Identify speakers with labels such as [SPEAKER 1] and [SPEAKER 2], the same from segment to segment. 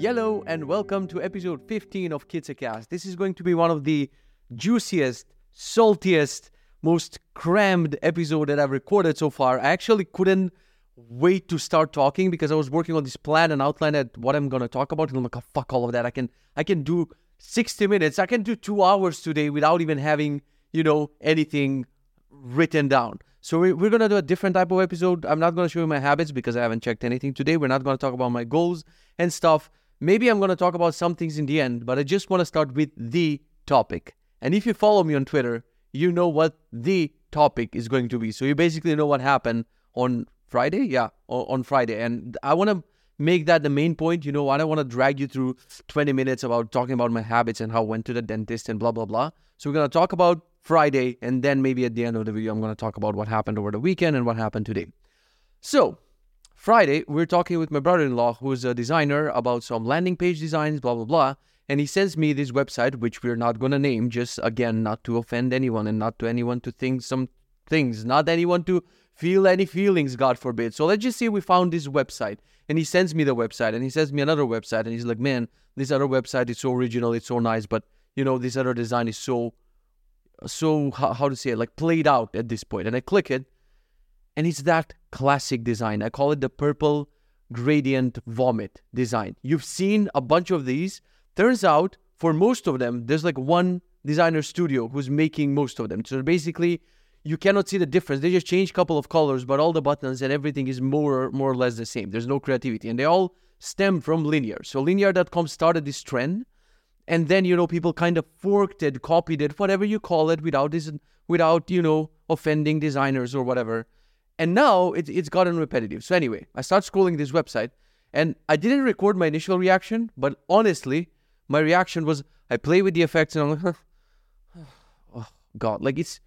[SPEAKER 1] Hello and welcome to episode 15 of Kitsacast. This is going to be one of the juiciest, saltiest, most crammed episode that I've recorded so far. I actually couldn't wait to start talking because I was working on this plan and outline at what I'm gonna talk about. And I'm like, oh, fuck all of that. I can I can do 60 minutes. I can do two hours today without even having, you know, anything written down. So we, we're gonna do a different type of episode. I'm not gonna show you my habits because I haven't checked anything today. We're not gonna talk about my goals and stuff. Maybe I'm gonna talk about some things in the end, but I just want to start with the topic. And if you follow me on Twitter, you know what the topic is going to be. So you basically know what happened on Friday. Yeah, on Friday. And I want to make that the main point. You know, I don't want to drag you through 20 minutes about talking about my habits and how I went to the dentist and blah, blah, blah. So we're going to talk about Friday. And then maybe at the end of the video, I'm going to talk about what happened over the weekend and what happened today. So, Friday, we're talking with my brother in law, who's a designer, about some landing page designs, blah, blah, blah. And he sends me this website, which we're not going to name, just again, not to offend anyone and not to anyone to think some things, not anyone to feel any feelings, God forbid. So let's just say we found this website and he sends me the website and he sends me another website and he's like, man, this other website is so original, it's so nice, but you know, this other design is so, so, how, how to say it, like played out at this point. And I click it and it's that classic design. I call it the purple gradient vomit design. You've seen a bunch of these. Turns out, for most of them, there's like one designer studio who's making most of them. So basically, you cannot see the difference. They just change a couple of colors, but all the buttons and everything is more more or less the same. There's no creativity, and they all stem from Linear. So Linear.com started this trend, and then you know people kind of forked it, copied it, whatever you call it, without this, without you know offending designers or whatever. And now it, it's gotten repetitive. So anyway, I start scrolling this website, and I didn't record my initial reaction, but honestly, my reaction was I play with the effects, and I'm like, oh god, like it's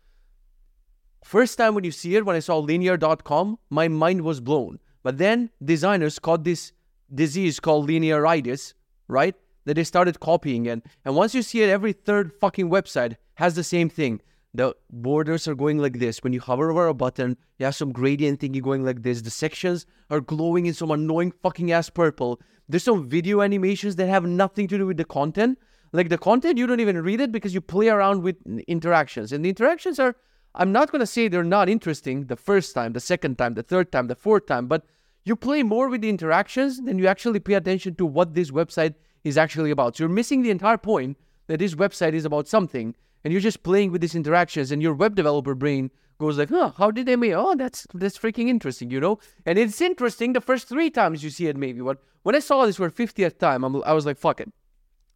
[SPEAKER 1] First time when you see it, when I saw linear.com, my mind was blown. But then designers caught this disease called linearitis, right? That they started copying it. And once you see it, every third fucking website has the same thing. The borders are going like this. When you hover over a button, you have some gradient thingy going like this. The sections are glowing in some annoying fucking ass purple. There's some video animations that have nothing to do with the content. Like the content, you don't even read it because you play around with interactions. And the interactions are I'm not going to say they're not interesting the first time, the second time, the third time, the fourth time, but you play more with the interactions than you actually pay attention to what this website is actually about. So you're missing the entire point that this website is about something, and you're just playing with these interactions, and your web developer brain goes like, "Huh, how did they make? Oh, that's that's freaking interesting, you know." And it's interesting the first three times you see it, maybe. But when I saw this for 50th time, I'm, i was like, "Fuck it,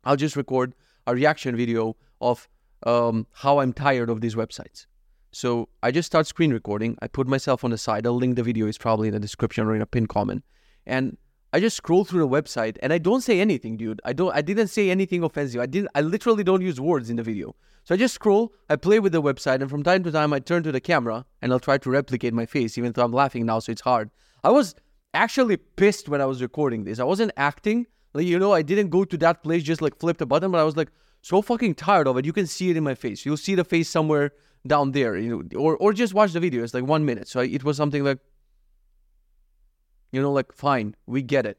[SPEAKER 1] I'll just record a reaction video of um, how I'm tired of these websites." So I just start screen recording. I put myself on the side. I'll link the video. It's probably in the description or in a pinned comment. And I just scroll through the website and I don't say anything, dude. I don't I didn't say anything offensive. I didn't I literally don't use words in the video. So I just scroll, I play with the website, and from time to time I turn to the camera and I'll try to replicate my face, even though I'm laughing now, so it's hard. I was actually pissed when I was recording this. I wasn't acting. Like, you know, I didn't go to that place, just like flip the button, but I was like so fucking tired of it. You can see it in my face. You'll see the face somewhere down there, you know, or or just watch the video. It's like one minute. So it was something like, you know, like fine, we get it,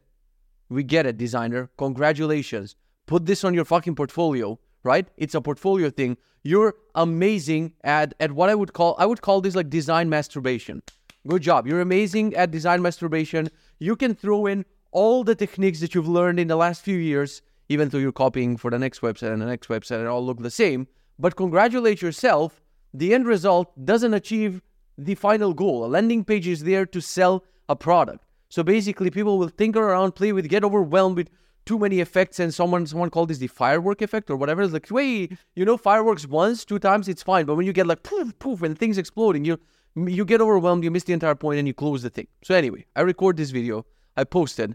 [SPEAKER 1] we get it, designer. Congratulations, put this on your fucking portfolio, right? It's a portfolio thing. You're amazing at at what I would call I would call this like design masturbation. Good job. You're amazing at design masturbation. You can throw in all the techniques that you've learned in the last few years, even though you're copying for the next website and the next website and all look the same. But congratulate yourself the end result doesn't achieve the final goal. A landing page is there to sell a product. So basically, people will tinker around, play with, get overwhelmed with too many effects, and someone someone called this the firework effect or whatever. It's like, wait, you know, fireworks once, two times, it's fine, but when you get like poof, poof, and things exploding, you you get overwhelmed, you miss the entire point, and you close the thing. So anyway, I record this video, I posted,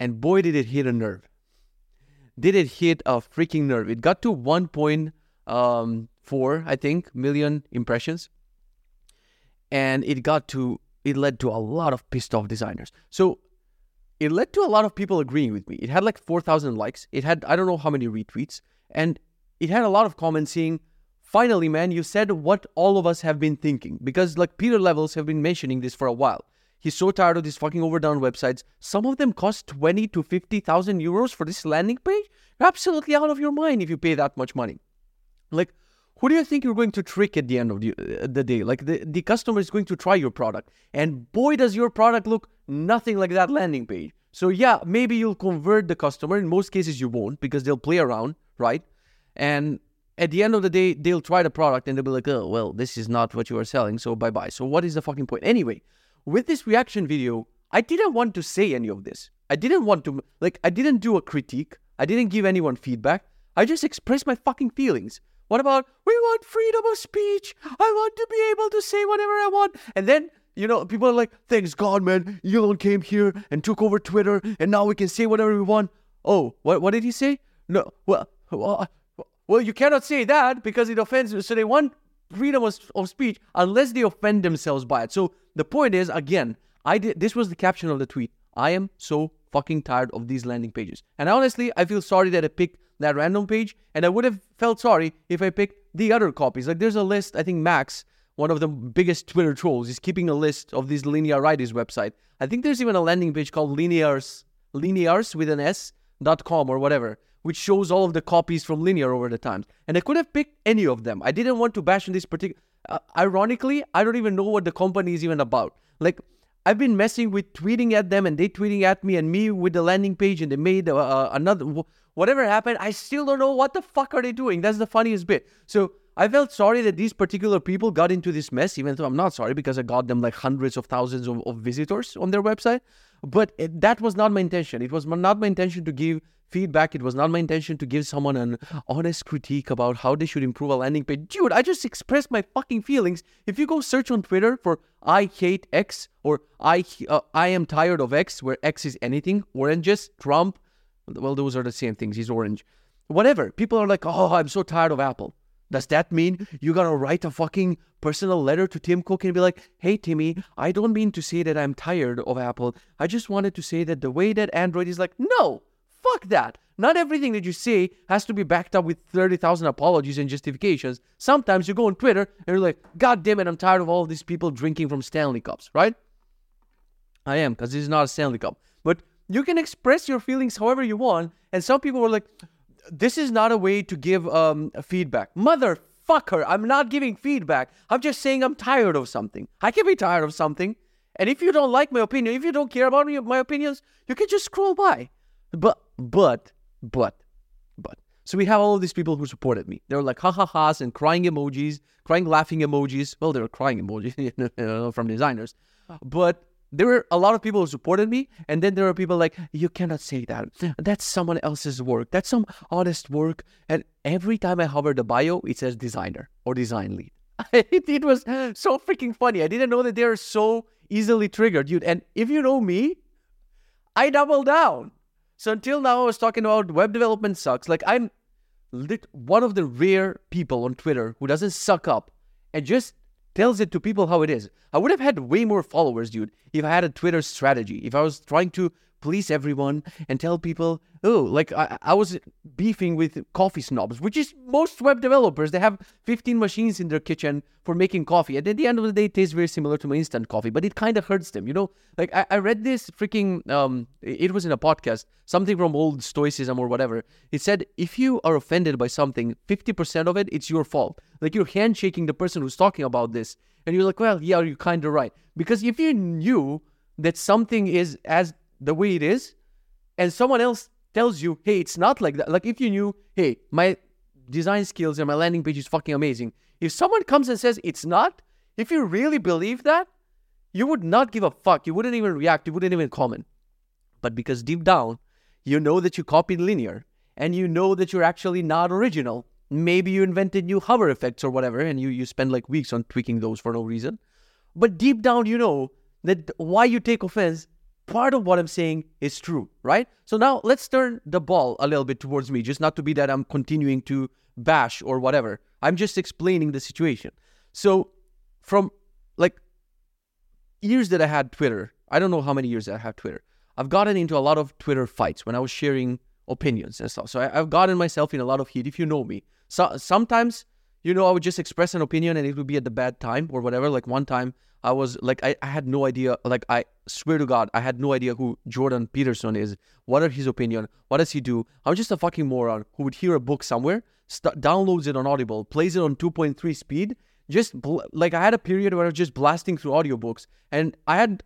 [SPEAKER 1] and boy, did it hit a nerve. Did it hit a freaking nerve? It got to um, four, I think, million impressions. And it got to, it led to a lot of pissed off designers. So it led to a lot of people agreeing with me. It had like 4,000 likes. It had, I don't know how many retweets. And it had a lot of comments saying, finally, man, you said what all of us have been thinking. Because like Pieter Levels have been mentioning this for a while. He's so tired of these fucking overdone websites. Some of them cost 20 to 50,000 euros for this landing page. You're absolutely out of your mind if you pay that much money. Like, who do you think you're going to trick at the end of the, uh, the day? Like, the, the customer is going to try your product. And boy, does your product look nothing like that landing page. So, yeah, maybe you'll convert the customer. In most cases, you won't because they'll play around, right? And at the end of the day, they'll try the product and they'll be like, oh, well, this is not what you are selling. So, bye bye. So, what is the fucking point? Anyway, with this reaction video, I didn't want to say any of this. I didn't want to, like, I didn't do a critique. I didn't give anyone feedback. I just expressed my fucking feelings. What about, we want freedom of speech. I want to be able to say whatever I want. And then, you know, people are like, thanks God, man. Elon came here and took over Twitter, and now we can say whatever we want. Oh, what, what did he say? No, well, well, well, you cannot say that because it offends. So they want freedom of, of speech unless they offend themselves by it. So the point is, again, I did. This was the caption of the tweet. I am so fucking tired of these landing pages. And honestly, I feel sorry that I picked that random page, and I would have felt sorry if I picked the other copies. Like there's a list. I think Max, one of the biggest Twitter trolls, is keeping a list of this Linearitis website. I think there's even a landing page called Linears, Linears with an S dot com or whatever, which shows all of the copies from Linear over the times. And I could have picked any of them. I didn't want to bash on this particular. Uh, ironically, I don't even know what the company is even about. Like, I've been messing with tweeting at them and they tweeting at me and me with the landing page and they made uh, uh another whatever happened. I still don't know what the fuck are they doing. That's the funniest bit. So I felt sorry that these particular people got into this mess, even though I'm not sorry because I got them like hundreds of thousands of, of visitors on their website. But it, that was not my intention. It was not my intention to give feedback. It was not my intention to give someone an honest critique about how they should improve a landing page. Dude, I just expressed my fucking feelings. If you go search on Twitter for I hate X or I uh, I am tired of X, where X is anything, oranges, Trump, well, those are the same things. He's orange. Whatever. People are like, oh, I'm so tired of Apple. Does that mean you gotta write a fucking personal letter to Tim Cook and be like, hey, Timmy, I don't mean to say that I'm tired of Apple. I just wanted to say that the way that Android is like, no, Fuck that. Not everything that you say has to be backed up with 30,000 apologies and justifications. Sometimes you go on Twitter and you're like, God damn it, I'm tired of all these people drinking from Stanley Cups, right? I am, because this is not a Stanley Cup. But you can express your feelings however you want. And some people were like, this is not a way to give um, feedback. Motherfucker, I'm not giving feedback. I'm just saying I'm tired of something. I can be tired of something. And if you don't like my opinion, if you don't care about my opinions, you can just scroll by. But, but, but, but. So we have all of these people who supported me. They were like ha ha ha's and crying emojis, crying laughing emojis. Well, they were crying emojis from designers. But there were a lot of people who supported me, and then there were people like, you cannot say that. That's someone else's work. That's some honest work. And every time I hover the bio, it says designer or design lead. it, it was so freaking funny. I didn't know that they are so easily triggered, dude. And if you know me, I double down. So until now, I was talking about web development sucks. Like I'm lit- one of the rare people on Twitter who doesn't suck up and just tells it to people how it is. I would have had way more followers, dude, if I had a Twitter strategy. If I was trying to please everyone and tell people, oh, like I, I was beefing with coffee snobs, which is most web developers. They have 15 machines in their kitchen for making coffee. And at the end of the day, it tastes very similar to my instant coffee, but it kind of hurts them, you know? Like I, I read this freaking, um, it was in a podcast, something from old Stoicism or whatever. It said, if you are offended by something, 50% of it, it's your fault. Like you're handshaking the person who's talking about this. And you're like, well, yeah, you're kind of right. Because if you knew that something is as the way it is, and someone else tells you, hey, it's not like that. Like if you knew, hey, my design skills and my landing page is fucking amazing. If someone comes and says it's not, if you really believe that, you would not give a fuck. You wouldn't even react. You wouldn't even comment. But because deep down, you know that you copied linear and you know that you're actually not original. Maybe you invented new hover effects or whatever, and you, you spend like weeks on tweaking those for no reason. But deep down, you know that why you take offense part of what I'm saying is true, right? So now let's turn the ball a little bit towards me, just not to be that I'm continuing to bash or whatever. I'm just explaining the situation. So from like years that I had Twitter, I don't know how many years I have Twitter. I've gotten into a lot of Twitter fights when I was sharing opinions and stuff. So I, have gotten myself in a lot of heat. If you know me, so sometimes you know, I would just express an opinion and it would be at the bad time or whatever. Like one time I was like, I, I had no idea. Like, I swear to God, I had no idea who Jordan Peterson is. What are his opinion? What does he do? I'm just a fucking moron who would hear a book somewhere, st- downloads it on Audible, plays it on 2.3 speed. Just bl- like I had a period where I was just blasting through audiobooks. And I had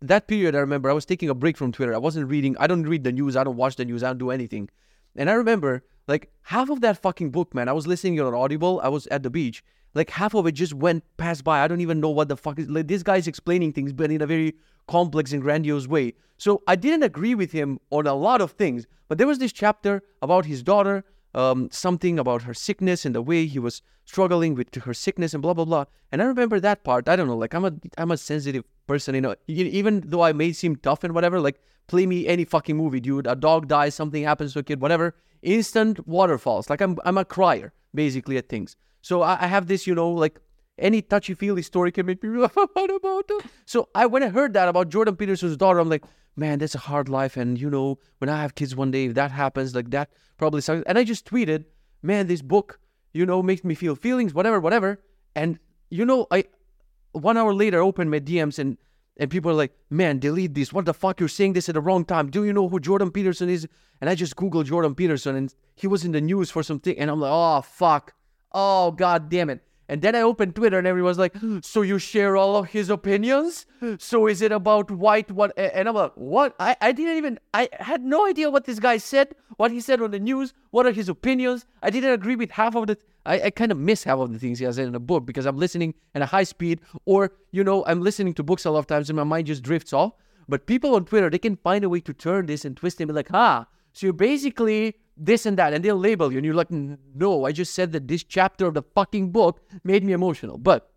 [SPEAKER 1] that period, I remember I was taking a break from Twitter. I wasn't reading, I don't read the news, I don't watch the news, I don't do anything. And I remember like half of that fucking book, man, I was listening on Audible, I was at the beach. Like half of it just went past by. I don't even know what the fuck is like this guy's explaining things, but in a very complex and grandiose way. So I didn't agree with him on a lot of things, but there was this chapter about his daughter, um, something about her sickness and the way he was struggling with her sickness and blah blah blah. And I remember that part. I don't know, like I'm a I'm a sensitive person, you know. Even though I may seem tough and whatever, like play me any fucking movie, dude. A dog dies, something happens to a kid, whatever. Instant waterfalls. Like I'm I'm a crier basically at things. So I, I have this, you know, like any touchy feely story can make me real about it. So I when I heard that about Jordan Peterson's daughter, I'm like, man, that's a hard life. And you know, when I have kids one day, if that happens, like that probably sucks. And I just tweeted, man, this book, you know, makes me feel feelings, whatever, whatever. And you know, I one hour later opened my DMs and and people are like, man, delete this. What the fuck? You're saying this at the wrong time. Do you know who Jordan Peterson is? And I just Googled Jordan Peterson and he was in the news for something. And I'm like, oh, fuck. Oh, god damn it. And then I opened Twitter and everyone's like, so you share all of his opinions? So is it about white what and I'm like, what? I, I didn't even I had no idea what this guy said, what he said on the news, what are his opinions. I didn't agree with half of the I, I kind of miss half of the things he has said in the book because I'm listening at a high speed or, you know, I'm listening to books a lot of times and my mind just drifts off. But people on Twitter, they can find a way to turn this and twist it and be like, ah, so you're basically this and that, and they'll label you, and you're like, no, I just said that this chapter of the fucking book made me emotional. But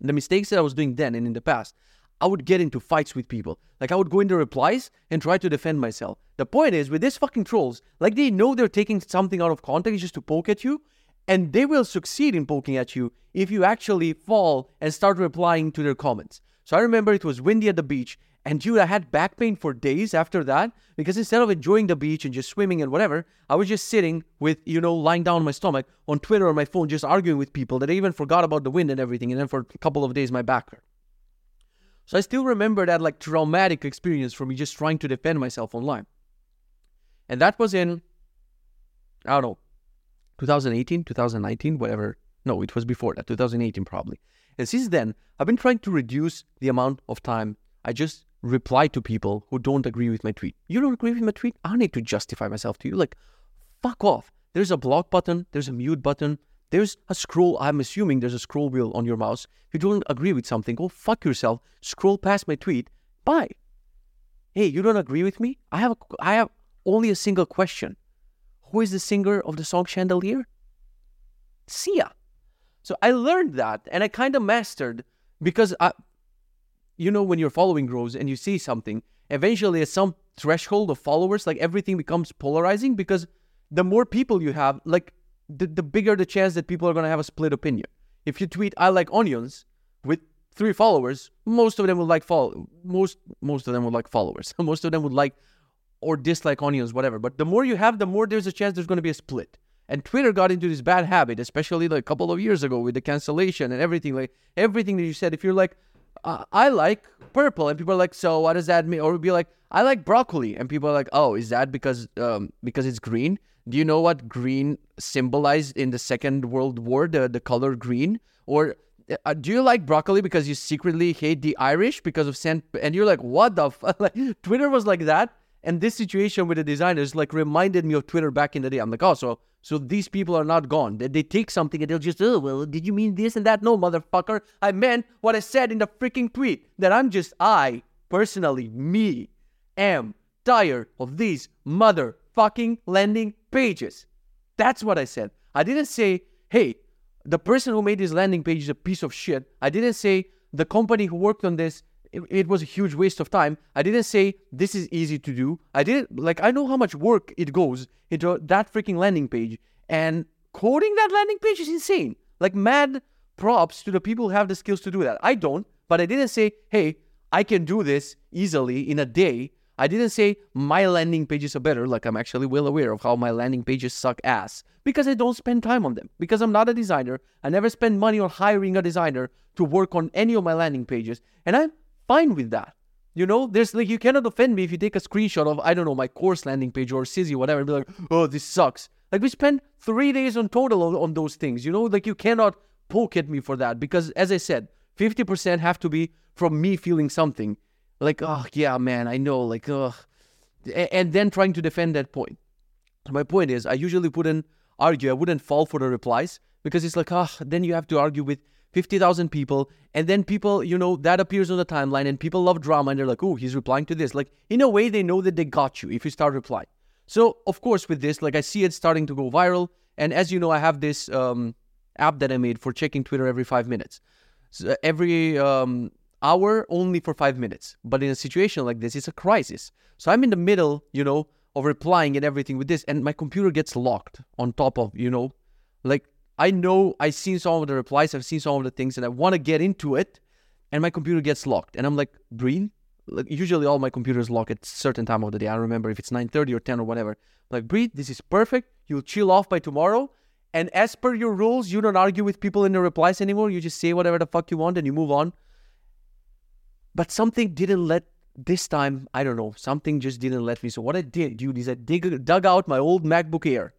[SPEAKER 1] the mistakes that I was doing then and in the past, I would get into fights with people. Like I would go into replies and try to defend myself. The point is, with these fucking trolls, like they know they're taking something out of context just to poke at you, and they will succeed in poking at you if you actually fall and start replying to their comments. So I remember it was windy at the beach, and dude, I had back pain for days after that because instead of enjoying the beach and just swimming and whatever, I was just sitting with, you know, lying down on my stomach on Twitter or my phone, just arguing with people that I even forgot about the wind and everything. And then for a couple of days, my back hurt. So I still remember that like traumatic experience for me just trying to defend myself online. And that was in, I don't know, 2018, 2019, whatever. No, it was before that, 2018 probably. And since then, I've been trying to reduce the amount of time I just reply to people who don't agree with my tweet. You don't agree with my tweet? I need to justify myself to you. Like, fuck off. There's a block button, there's a mute button, there's a scroll. I'm assuming there's a scroll wheel on your mouse. If you don't agree with something, go fuck yourself. Scroll past my tweet. Bye. Hey, you don't agree with me? I have a, I have only a single question. Who is the singer of the song Chandelier? Sia. So I learned that and I kind of mastered because I, you know, when your following grows and you see something, eventually at some threshold of followers, like everything becomes polarizing because the more people you have, like the, the bigger the chance that people are going to have a split opinion. If you tweet, I like onions with three followers, most of them would like follow, most, most of them would like followers. most of them would like or dislike onions, whatever. But the more you have, the more there's a chance there's going to be a split. And Twitter got into this bad habit, especially like a couple of years ago with the cancellation and everything. Like everything that you said, if you're like, uh, I like purple, and people are like, so what does that mean? Or we'd be like, I like broccoli, and people are like, oh, is that because um because it's green? Do you know what green symbolized in the Second World War? The the color green, or uh, do you like broccoli because you secretly hate the Irish because of Saint? And you're like, what the fuck? Like, Twitter was like that, and this situation with the designers like reminded me of Twitter back in the day. I'm like, oh, so so these people are not gone. They, they take something and they'll just, oh, well, did you mean this and that? No, motherfucker. I meant what I said in the freaking tweet. That I'm just, I, personally, me, am tired of these motherfucking landing pages. That's what I said. I didn't say, hey, the person who made this landing page is a piece of shit. I didn't say the company who worked on this it, it, was a huge waste of time. I didn't say this is easy to do. I didn't like I know how much work it goes into that freaking landing page and coding that landing page is insane. Like mad props to the people who have the skills to do that. I don't, but I didn't say, "Hey, I can do this easily in a day." I didn't say my landing pages are better, like I'm actually well aware of how my landing pages suck ass because I don't spend time on them. Because I'm not a designer. I never spend money on hiring a designer to work on any of my landing pages. And I'm fine with that. You know, there's like, you cannot offend me if you take a screenshot of, I don't know, my course landing page or Sizzy, whatever, and be like, oh, this sucks. Like, we spent three days on total on, on those things, you know, like, you cannot poke at me for that because, as I said, 50% have to be from me feeling something like, oh, yeah, man, I know, like, ugh. And then trying to defend that point. My point is, I usually wouldn't argue, I wouldn't fall for the replies because it's like, ah, oh, then you have to argue with 50,000 people. And then people, you know, that appears on the timeline and people love drama and they're like, oh, he's replying to this. Like, in a way, they know that they got you if you start replying. So, of course, with this, like, I see it starting to go viral. And as you know, I have this um, app that I made for checking Twitter every five minutes. So every um, hour only for five minutes. But in a situation like this, it's a crisis. So I'm in the middle, you know, of replying and everything with this, and my computer gets locked on top of, you know, like I know I've seen some of the replies, I've seen some of the things, and I want to get into it, and my computer gets locked. And I'm like, breathe. Like, usually all my computers lock at certain time of the day. I don't remember if it's 9:30 or 10 or whatever. I'm like, breathe. This is perfect. You'll chill off by tomorrow. And as per your rules, you don't argue with people in the replies anymore. You just say whatever the fuck you want and you move on. But something didn't let this time, I don't know, something just didn't let me. So what I did, dude, is I dig, dug out my old MacBook Air.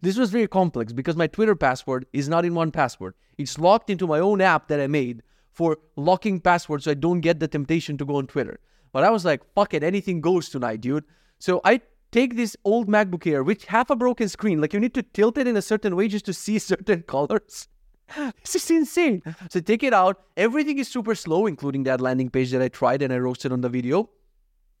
[SPEAKER 1] This was very complex because my Twitter password is not in 1Password. It's locked into my own app that I made for locking passwords so I don't get the temptation to go on Twitter. But I was like, fuck it, anything goes tonight, dude. So I take this old MacBook Air, which have a broken screen, like you need to tilt it in a certain way just to see certain colors. this is insane. So take it out. Everything is super slow, including that landing page that I tried and I roasted on the video.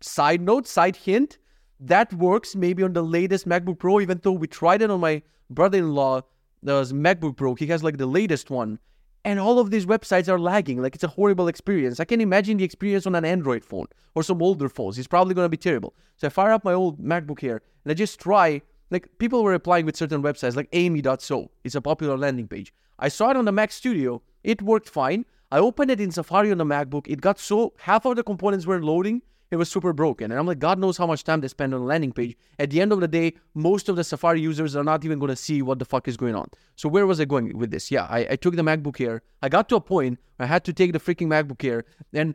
[SPEAKER 1] Side note, side hint, that works maybe on the latest MacBook Pro, even though we tried it on my brother-in-law, the MacBook Pro. He has like the latest one. And all of these websites are lagging. Like it's a horrible experience. I can imagine the experience on an Android phone or some older phones. It's probably gonna be terrible. So I fire up my old MacBook here and I just try like people were applying with certain websites like amie.so. It's a popular landing page. I saw it on the Mac Studio. It worked fine. I opened it in Safari on the MacBook. It got so half of the components were loading. It was super broken. And I'm like, God knows how much time they spend on a landing page. At the end of the day, most of the Safari users are not even going to see what the fuck is going on. So where was I going with this? Yeah, I, I took the MacBook Air. I got to a point I had to take the freaking MacBook Air and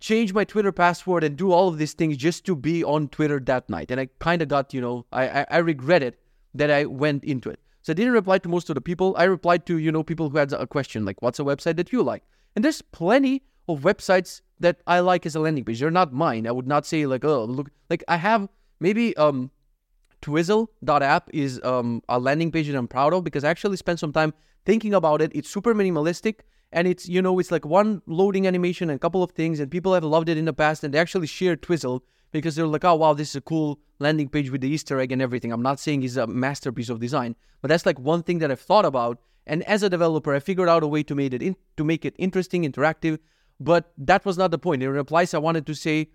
[SPEAKER 1] change my Twitter password and do all of these things just to be on Twitter that night. And I kind of got, you know, I, I, I regretted that I went into it. So I didn't reply to most of the people. I replied to, you know, people who had a question like, what's a website that you like? And there's plenty of websites that I like as a landing page. They're not mine. I would not say like, oh, look, like I have maybe um Twizzle.app is um a landing page that I'm proud of because I actually spent some time thinking about it. It's super minimalistic and it's you know it's like one loading animation and a couple of things and people have loved it in the past and they actually share Twizzle because they're like, oh wow, this is a cool landing page with the Easter egg and everything. I'm not saying it's a masterpiece of design, but that's like one thing that I've thought about. And as a developer, I figured out a way to make it in, to make it interesting, interactive. But that was not the point. In replies, I wanted to say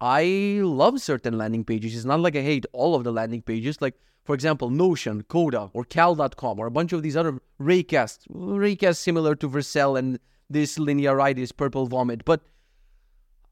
[SPEAKER 1] I love certain landing pages. It's not like I hate all of the landing pages. Like for example, Notion, Coda, or Cal.com, or a bunch of these other Raycast, Raycast similar to Vercel and this Linearitis, Purple Vomit, but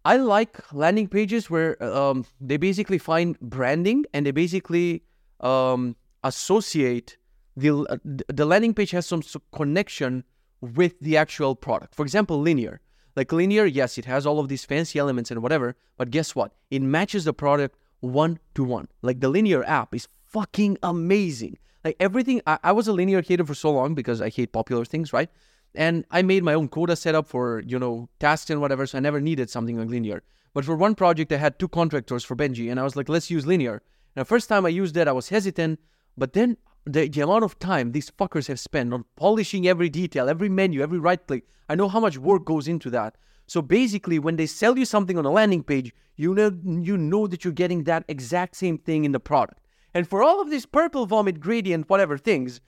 [SPEAKER 1] I like landing pages where um, they basically find branding and they basically um, associate the uh, the landing page has some connection with the actual product. For example, linear. Like linear, yes, it has all of these fancy elements and whatever, but guess what? It matches the product one to one. Like the linear app is fucking amazing. Like everything, I, I was a linear hater for so long because I hate popular things, right? And I made my own Coda setup for, you know, tasks and whatever, so I never needed something like linear. But for one project, I had two contractors for Benji, and I was like, let's use linear. And the first time I used it, I was hesitant, but then the, the amount of time these fuckers have spent on polishing every detail, every menu, every right click, I know how much work goes into that. So basically, when they sell you something on a landing page, you know you know that you're getting that exact same thing in the product. And for all of these purple vomit gradient whatever things,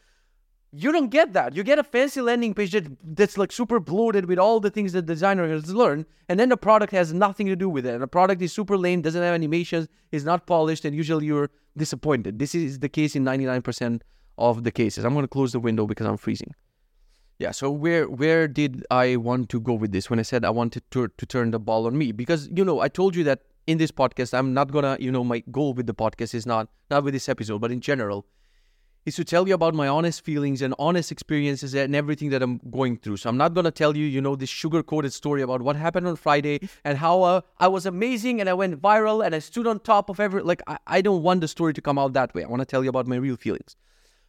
[SPEAKER 1] you don't get that. You get a fancy landing page that, that's like super bloated with all the things the designer has learned, and then the product has nothing to do with it. And the product is super lame, doesn't have animations, is not polished, and usually you're disappointed. This is the case in 99% of the cases. I'm to close the window because I'm freezing. Yeah, so where where did I want to go with this when I said I wanted to to turn the ball on me? Because you know, I told you that in this podcast, I'm not gonna, you know, my goal with the podcast is not not with this episode, but in general, is to tell you about my honest feelings and honest experiences and everything that I'm going through. So I'm not gonna tell you, you know, this sugar coated story about what happened on Friday and how uh, I was amazing and I went viral and I stood on top of every. Like I, I don't want the story to come out that way. I want to tell you about my real feelings.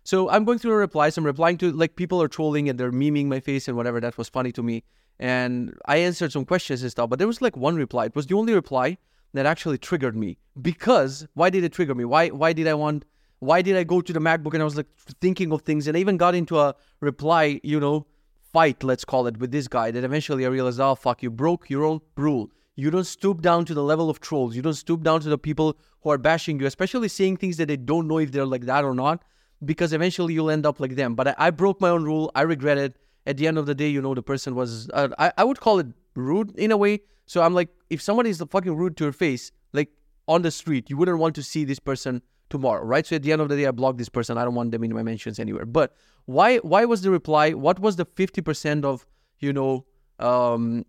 [SPEAKER 1] So I'm going through the replies. I'm replying to like people are trolling and they're memeing my face and whatever. That was funny to me. And I answered some questions and stuff. But there was like one reply. It was the only reply that actually triggered me. Because why did it trigger me? Why why did I want why did I go to the MacBook and I was like thinking of things and I even got into a reply, you know, fight, let's call it, with this guy that eventually I realized, oh fuck, you broke your own rule. You don't stoop down to the level of trolls. You don't stoop down to the people who are bashing you, especially saying things that they don't know if they're like that or not because eventually you'll end up like them. But I, I, broke my own rule. I regret it. At the end of the day, you know, the person was, uh, I, I would call it rude in a way. So I'm like, if somebody is fucking rude to your face, like on the street, you wouldn't want to see this person tomorrow, right? So at the end of the day, I blocked this person. I don't want them in my mentions anywhere. But why, why was the reply? What was the 50% of, you know, um,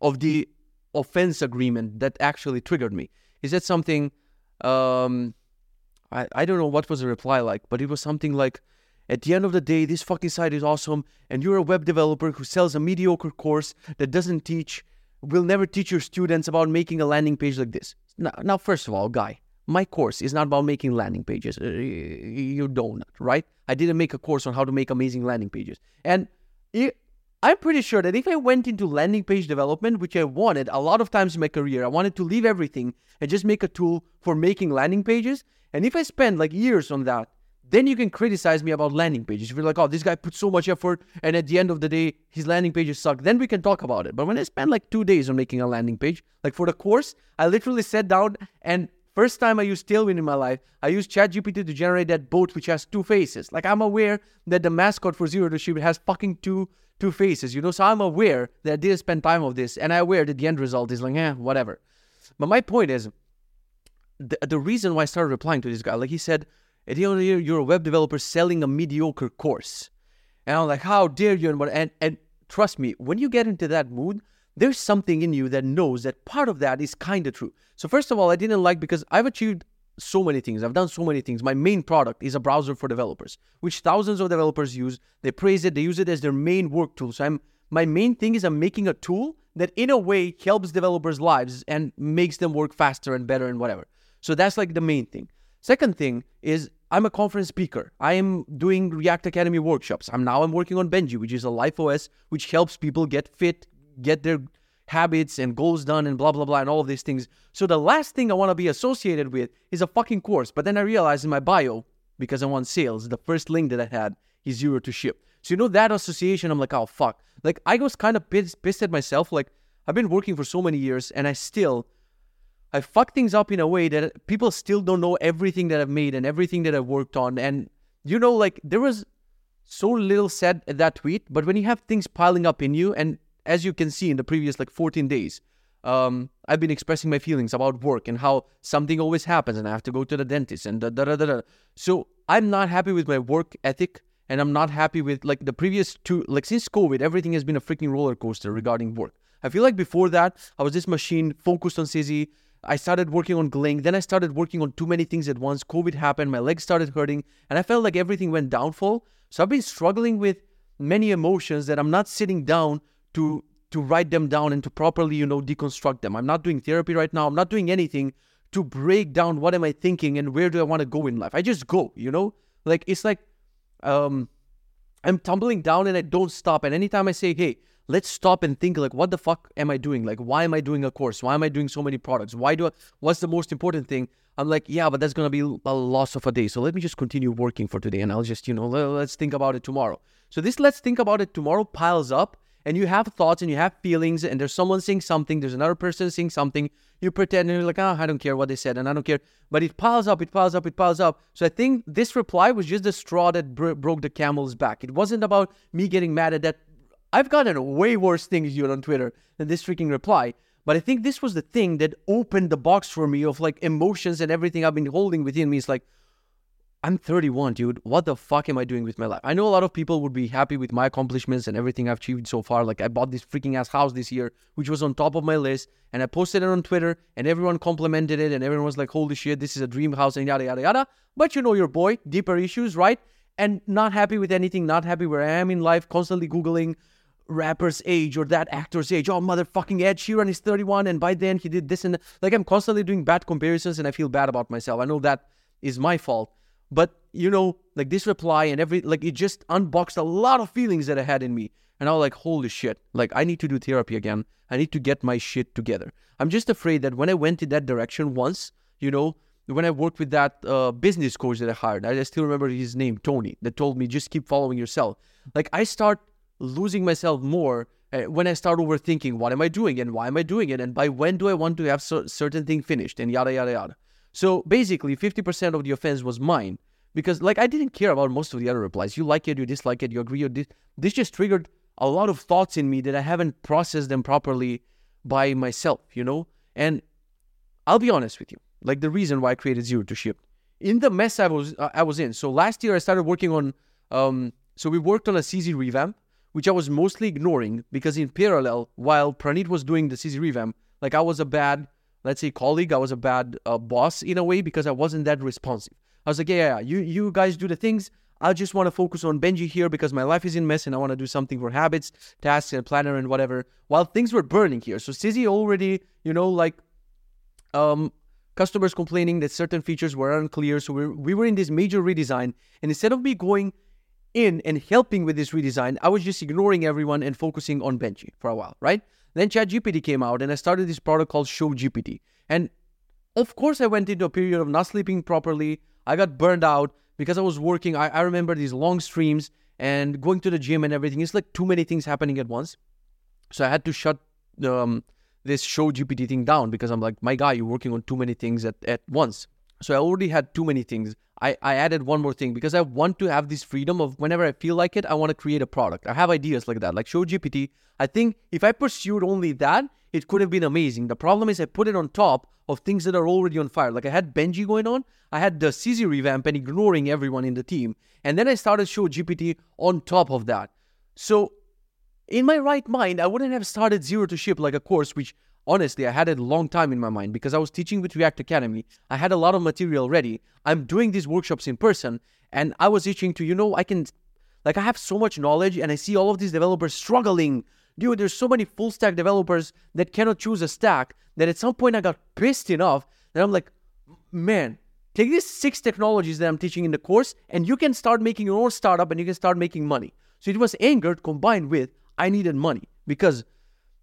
[SPEAKER 1] of the offense agreement that actually triggered me? Is that something, um, I, I don't know what was the reply like, but it was something like, at the end of the day, this fucking site is awesome, and you're a web developer who sells a mediocre course that doesn't teach, will never teach your students about making a landing page like this. Now, now first of all, guy, my course is not about making landing pages. Uh, you don't, right? I didn't make a course on how to make amazing landing pages. And it, I'm pretty sure that if I went into landing page development, which I wanted a lot of times in my career, I wanted to leave everything and just make a tool for making landing pages. And if I spend like years on that, then you can criticize me about landing pages. If you're like, oh, this guy put so much effort, and at the end of the day, his landing pages suck, then we can talk about it. But when I spend like two days on making a landing page, like for the course, I literally sat down and first time I used Tailwind in my life, I used ChatGPT to generate that boat which has two faces. Like I'm aware that the mascot for Zero to Ship has fucking two two faces, you know. So I'm aware that I didn't spend time of this, and I'm aware that the end result is like, eh, whatever. But my point is, the, the reason why I started replying to this guy, like he said, at the end of the year, you're a web developer selling a mediocre course. And I'm like, how dare you? And, and, and trust me, when you get into that mood, there's something in you that knows that part of that is kind of true. So, first of all, I didn't like because I've achieved so many things. I've done so many things. My main product is a browser for developers, which thousands of developers use. They praise it, they use it as their main work tool. So, I'm my main thing is I'm making a tool that in a way helps developers' lives and makes them work faster and better and whatever. So that's like the main thing. Second thing is I'm a conference speaker. I am doing React Academy workshops. I'm now I'm working on Benji, which is a life OS which helps people get fit, get their habits and goals done and blah blah blah and all of these things. So the last thing I want to be associated with is a fucking course. But then I realized in my bio, because I want sales, the first link that I had is zero to ship. So you know that association, I'm like, oh fuck. Like I was kind of pissed, pissed at myself. Like I've been working for so many years and I still I fuck things up in a way that people still don't know everything that I've made and everything that I've worked on. And you know, like there was so little said at that tweet, but when you have things piling up in you, and as you can see in the previous like 14 days, um, I've been expressing my feelings about work and how something always happens and I have to go to the dentist and da da da da. So I'm not happy with my work ethic and I'm not happy with like the previous two, like since COVID, everything has been a freaking roller coaster regarding work. I feel like before that, I was this machine focused on Sizzy I started working on Gling. Then I started working on too many things at once. COVID happened. My legs started hurting. And I felt like everything went downfall. So I've been struggling with many emotions that I'm not sitting down to to write them down and to properly, you know, deconstruct them. I'm not doing therapy right now. I'm not doing anything to break down what am I thinking and where do I want to go in life. I just go, you know? Like it's like um I'm tumbling down and I don't stop. And anytime I say, hey, let's stop and think like what the fuck am i doing like why am i doing a course why am i doing so many products why do I, what's the most important thing i'm like yeah but that's gonna be a loss of a day so let me just continue working for today and i'll just you know let's think about it tomorrow so this let's think about it tomorrow piles up and you have thoughts and you have feelings and there's someone saying something there's another person saying something you pretend and you're like oh i don't care what they said and i don't care but it piles up it piles up it piles up so i think this reply was just the straw that bro- broke the camel's back it wasn't about me getting mad at that I've gotten way worse things you on Twitter than this freaking reply. But I think this was the thing that opened the box for me of like emotions and everything I've been holding within me. It's like, I'm 31, dude. What the fuck am I doing with my life? I know a lot of people would be happy with my accomplishments and everything I've achieved so far. Like I bought this freaking ass house this year, which was on top of my list, and I posted it on Twitter, and everyone complimented it, and everyone was like, "Holy shit, this is a dream house," and yada yada yada. But you know your boy, deeper issues, right? And not happy with anything, not happy where I am in life, constantly googling rapper's age or that actor's age. Oh, motherfucking Ed Sheeran is 31, and by then he did this and like I'm constantly doing bad comparisons, and I feel bad about myself. I know that is my fault but you know, like this reply and every like it just unboxed a lot of feelings that I had in me. And I was like, holy shit, like I need to do therapy again. I need to get my shit together. I'm just afraid that when I went in that direction once, you know, when I worked with that uh, business coach that I hired, I still remember his name, Tony, that told me just keep following yourself. Like I start losing myself more uh, when I start overthinking, what am I doing and why am I doing it, and by when do I want to have cer- certain thing finished, and yada yada yada. So basically, 50% of the offense was mine because, like, I didn't care about most of the other replies. You like it, you dislike it, you agree, or dis- this just triggered a lot of thoughts in me that I haven't processed them properly by myself, you know? And I'll be honest with you, like, the reason why I created Zero to Ship in the mess I was I was in. So last year I started working on um so we worked on a Sizzy revamp, which I was mostly ignoring because in parallel, while Pranit was doing the Sizzy revamp, like I was a bad let's say colleague, I was a bad uh, boss in a way because I wasn't that responsive. I was like, yeah, yeah, you you guys do the things. I just want to focus on Benji here because my life is in mess and I want to do something for habits, tasks, and planner and whatever. While things were burning here, so Sizzy already, you know, like, um, customers complaining that certain features were unclear. So we we were in this major redesign, and instead of me going in and helping with this redesign, I was just ignoring everyone and focusing on Benji for a while, right? Then ChatGPT came out and I started this product called Show GPT. And of course, I went into a period of not sleeping properly. I got burned out because I was working. I, I remember these long streams and going to the gym and everything. It's like too many things happening at once. So I had to shut um, this Show GPT thing down because I'm like, my guy, you're working on too many things at, at once. So I already had too many things. I, I added one more thing because I want to have this freedom of whenever I feel like it, I want to create a product. I have ideas like that, like Show GPT. I think if I pursued only that, it could have been amazing. The problem is I put it on top of things that are already on fire. Like I had Benji going on, I had the Sizzy revamp and ignoring everyone in the team. And then I started Show GPT on top of that. So in my right mind, I wouldn't have started Zero to Ship like a course, which honestly, I had a long time in my mind because I was teaching with React Academy. I had a lot of material ready. I'm doing these workshops in person, and I was itching to, you know, I can, like, I have so much knowledge, and I see all of these developers struggling. Dude, there's so many full stack developers that cannot choose a stack that at some point I got pissed enough that I'm like, man, take these six technologies that I'm teaching in the course, and you can start making your own startup and you can start making money. So it was anger combined with I needed money because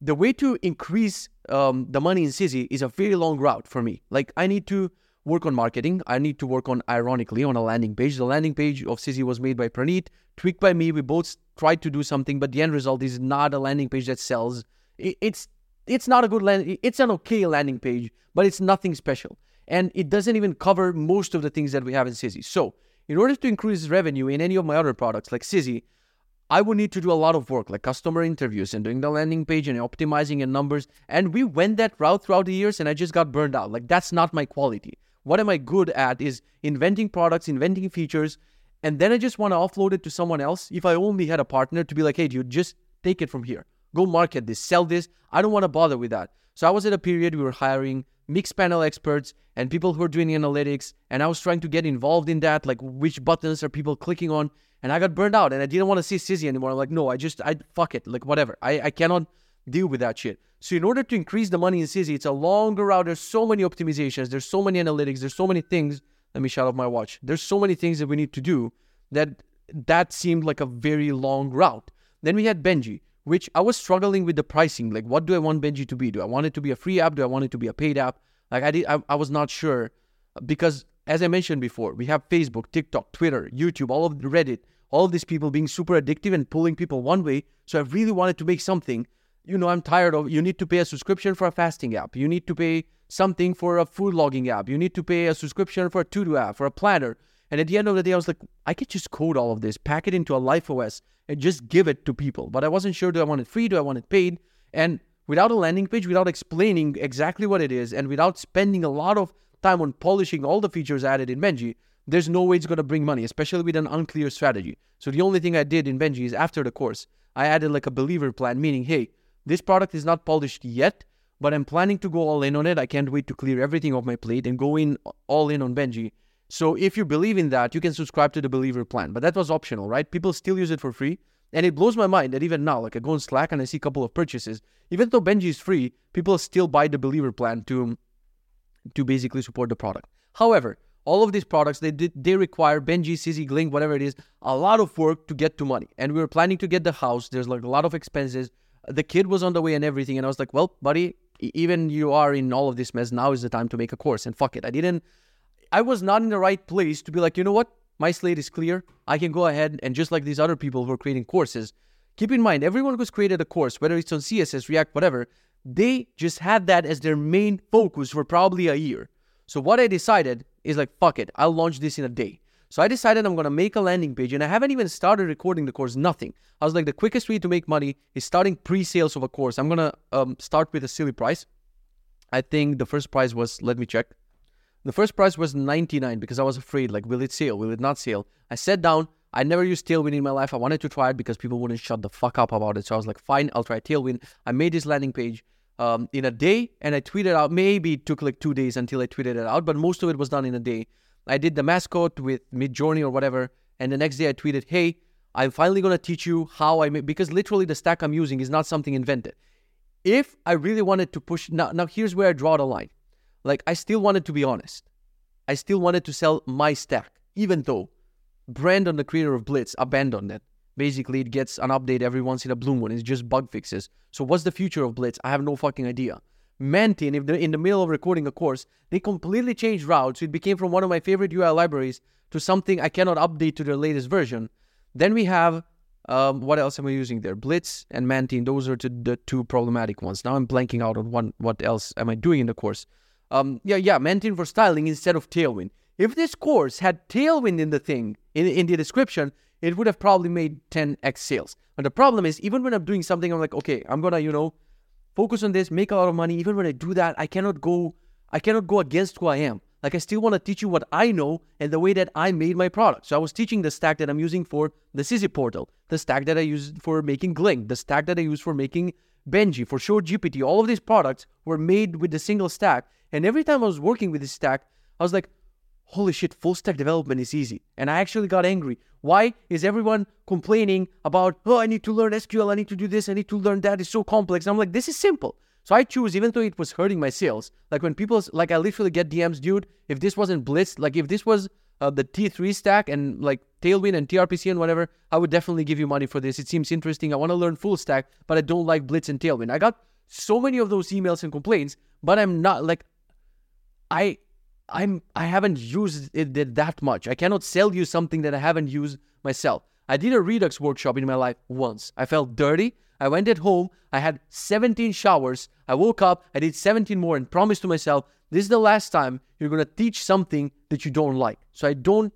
[SPEAKER 1] the way to increase um, the money in Sizzy is a very long route for me. Like I need to work on marketing. I need to work on, ironically, on a landing page. The landing page of Sizzy was made by Pranit, tweaked by me. We both tried to do something, but the end result is not a landing page that sells. it's it's not a good land. It's an okay landing page, but it's nothing special, and it doesn't even cover most of the things that we have in Sizzy. So, in order to increase revenue in any of my other products like Sizzy, I would need to do a lot of work like customer interviews and doing the landing page and optimizing and numbers. And we went that route throughout the years and I just got burned out. Like that's not my quality. What am I good at is inventing products, inventing features, and then I just want to offload it to someone else. If I only had a partner to be like, hey, dude, just take it from here. Go market this, sell this. I don't want to bother with that. So I was at a period we were hiring Mixpanel experts and people who are doing analytics, and I was trying to get involved in that, like which buttons are people clicking on and I got burned out and I didn't want to see Sizzy anymore. I'm like, no, I just, I fuck it, like whatever. I, I cannot deal with that shit. So in order to increase the money in Sizzy, it's a longer route. There's so many optimizations. There's so many analytics. There's so many things. Let me shut off my watch. There's so many things that we need to do that that seemed like a very long route. Then we had Benji, which I was struggling with the pricing. Like, what do I want Benji to be? Do I want it to be a free app? Do I want it to be a paid app? Like, I did, I, I was not sure because as I mentioned before, we have Facebook, TikTok, Twitter, YouTube, all of Reddit all of these people being super addictive and pulling people one way. So I really wanted to make something. You know, I'm tired of you need to pay a subscription for a fasting app. You need to pay something for a food logging app. You need to pay a subscription for a to-do app, for a planner. And at the end of the day, I was like, I could just code all of this, pack it into a Life OS, and just give it to people. But I wasn't sure do I want it free, do I want it paid? And without a landing page, without explaining exactly what it is, and without spending a lot of time on polishing all the features added in Benji, there's no way it's going to bring money, especially with an unclear strategy. So the only thing I did in Benji is after the course, I added like a believer plan, meaning, hey, this product is not polished yet, but I'm planning to go all in on it. I can't wait to clear everything off my plate and go in all in on Benji. So if you believe in that, you can subscribe to the believer plan. But that was optional, right? People still use it for free. And it blows my mind that even now, like I go on Slack and I see a couple of purchases, even though Benji is free, people still buy the believer plan to to basically support the product. However, all of these products they they require Benji, Sizzy, Glink, whatever it is, a lot of work to get to money. And we were planning to get the house. There's like a lot of expenses. The kid was on the way and everything. And I was like, well, buddy, even you are in all of this mess. Now is the time to make a course. And fuck it, I didn't. I was not in the right place to be like, you know what? My slate is clear. I can go ahead and just like these other people who are creating courses, keep in mind, everyone who's created a course, whether it's on CSS, React, whatever, they just had that as their main focus for probably a year. So what I decided is like, fuck it, I'll launch this in a day. So I decided I'm gonna make a landing page, and I haven't even started recording the course. Nothing. I was like, the quickest way to make money is starting pre-sales of a course. I'm gonna um, start with a silly price. I think the first price was, let me check. The first price was 99 because I was afraid, like, will it sell? Will it not sell? I sat down. I never used Tailwind in my life. I wanted to try it because people wouldn't shut the fuck up about it. So I was like, fine, I'll try Tailwind. I made this landing page um, in a day and I tweeted out. Maybe it took like two days until I tweeted it out, but most of it was done in a day. I did the mascot with Midjourney or whatever, and the next day I tweeted, "Hey, I'm finally gonna teach you how I make." Because literally the stack I'm using is not something invented. If I really wanted to push now, now here's where I draw the line. Like I still wanted to be honest. I still wanted to sell my stack, even though Brandon, the creator of Blitz, abandoned it. Basically, it gets an update every once in a blue moon. It's just bug fixes. So what's the future of Blitz? I have no fucking idea. Mantine, if they're in the middle of recording a course, they completely changed routes. It became from one of my favorite UI libraries to something I cannot update to their latest version. Then we have um, what else am I using there? Blitz and Mantine. Those are the two problematic ones. Now I'm blanking out on one. What else am I doing in the course? Um, yeah, yeah, Mantine for styling instead of Tailwind. If this course had Tailwind in the thing in in the description, it would have probably made 10x sales. But the problem is, even when I'm doing something, I'm like, okay, I'm gonna, you know, focus on this, make a lot of money. Even when I do that, I cannot go, I cannot go against who I am. Like I still want to teach you what I know and the way that I made my product. So I was teaching the stack that I'm using for the Sizzy portal, the stack that I use for making Glink, the stack that I use for making Benji, for sure GPT. All of these products were made with the single stack. And every time I was working with this stack, I was like, holy shit, full stack development is easy. And I actually got angry. Why is everyone complaining about, oh, I need to learn SQL, I need to do this, I need to learn that, it's so complex. And I'm like, this is simple. So I choose, even though it was hurting my sales, like when people, like I literally get DMs, dude, if this wasn't Blitz, like if this was uh, the T3 stack and like Tailwind and TRPC and whatever, I would definitely give you money for this. It seems interesting. I want to learn full stack, but I don't like Blitz and Tailwind. I got so many of those emails and complaints, but I'm not like, I I'm I haven't used it that much. I cannot sell you something that I haven't used myself. I did a Redux workshop in my life once. I felt dirty. I went at home. I had 17 showers. I woke up. I did 17 more and promised to myself, this is the last time you're going to teach something that you don't like. So I don't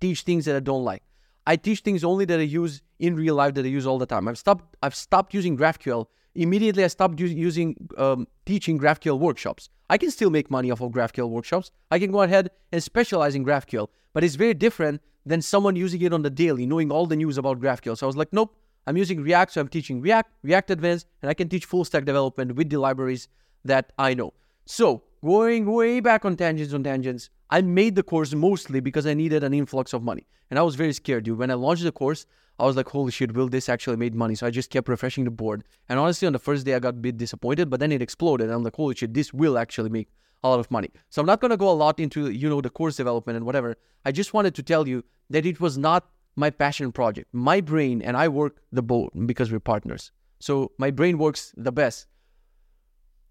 [SPEAKER 1] teach things that I don't like. I teach things only that I use in real life that I use all the time. I've stopped I've stopped using GraphQL. Immediately I stopped using um, teaching GraphQL workshops. I can still make money off of GraphQL workshops. I can go ahead and specialize in GraphQL, but it's very different than someone using it on the daily, knowing all the news about GraphQL. So I was like, nope, I'm using React, so I'm teaching React, React Advanced, and I can teach full stack development with the libraries that I know. So going way back on tangents on tangents, I made the course mostly because I needed an influx of money. And I was very scared, dude. When I launched the course, I was like, holy shit, will this actually make money? So I just kept refreshing the board. And honestly, on the first day, I got a bit disappointed, but then it exploded. I'm like, holy shit, this will actually make a lot of money. So I'm not going to go a lot into, you know, the course development and whatever. I just wanted to tell you that it was not my passion project. My brain and I work the boat because we're partners. So my brain works the best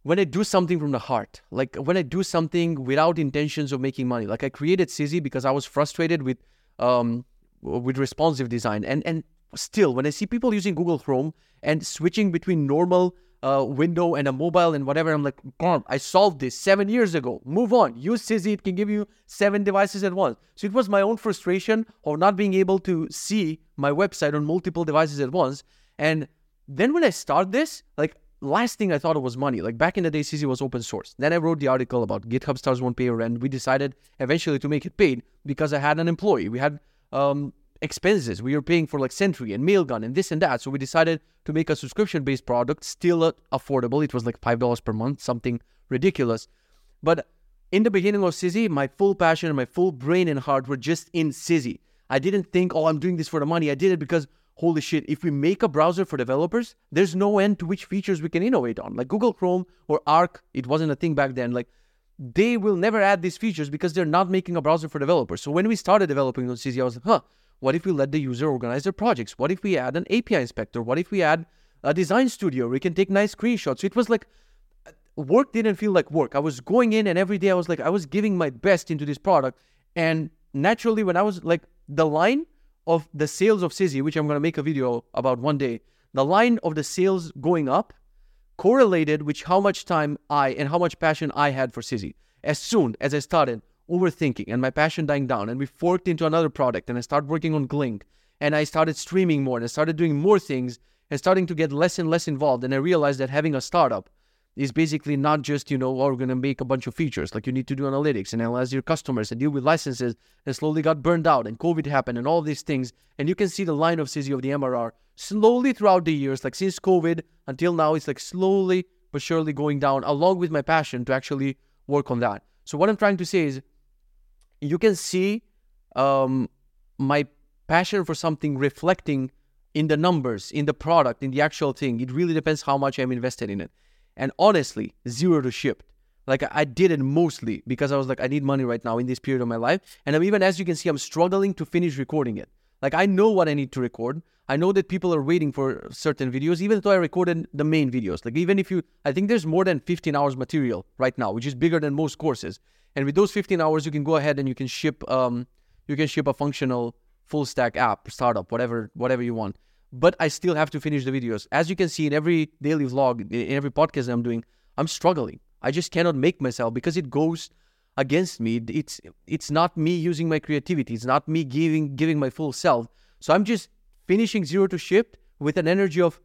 [SPEAKER 1] when I do something from the heart, like when I do something without intentions of making money. Like I created Sizzy because I was frustrated with um, with responsive design. And and still, when I see people using Google Chrome and switching between normal uh, window and a mobile and whatever, I'm like, I solved this seven years ago. Move on. Use Sizzy. It can give you seven devices at once. So it was my own frustration of not being able to see my website on multiple devices at once. And then when I start this, like last thing I thought of was money. Like back in the day, Sizzy was open source. Then I wrote the article about GitHub stars won't pay rent. We decided eventually to make it paid because I had an employee. We had um, expenses. We were paying for like Sentry and Mailgun and this and that. So we decided to make a subscription based product still affordable. It was like $5 per month, something ridiculous. But in the beginning of Sizzy, my full passion and my full brain and heart were just in Sizzy. I didn't think, oh, I'm doing this for the money. I did it because holy shit, if we make a browser for developers, there's no end to which features we can innovate on. Like Google Chrome or Arc, it wasn't a thing back then. Like they will never add these features because they're not making a browser for developers. So when we started developing on Sizzy, I was like, huh, what if we let the user organize their projects? What if we add an API inspector? What if we add a design studio? where We can take nice screenshots. So it was like work didn't feel like work. I was going in and every day I was like, I was giving my best into this product. And naturally, when I was like, the line of the sales of Sizzy, which I'm going to make a video about one day, the line of the sales going up correlated with how much time I and how much passion I had for Sizzy. As soon as I started overthinking and my passion dying down, and we forked into another product, and I started working on Glink, and I started streaming more, and I started doing more things, and starting to get less and less involved, and I realized that having a startup is basically not just, you know, oh, we're going to make a bunch of features. Like you need to do analytics and analyze your customers and deal with licenses and slowly got burned out and COVID happened and all these things. And you can see the line of Sizzy of the MRR slowly throughout the years, like since COVID until now, it's like slowly but surely going down along with my passion to actually work on that. So what I'm trying to say is you can see um, my passion for something reflecting in the numbers, in the product, in the actual thing. It really depends how much I'm invested in it. And honestly, zero to shipped. Like I did it mostly because I was like, I need money right now in this period of my life. And I'm, even as you can see, I'm struggling to finish recording it. Like I know what I need to record. I know that people are waiting for certain videos, even though I recorded the main videos. Like even if you, I think there's more than 15 hours material right now, which is bigger than most courses. And with those 15 hours, you can go ahead and you can ship, um, you can ship a functional full stack app, startup, whatever, whatever you want but I still have to finish the videos. As you can see in every daily vlog, in every podcast I'm doing, I'm struggling. I just cannot make myself because it goes against me. It's it's not me using my creativity. It's not me giving giving my full self. So I'm just finishing zero to shipped with an energy of,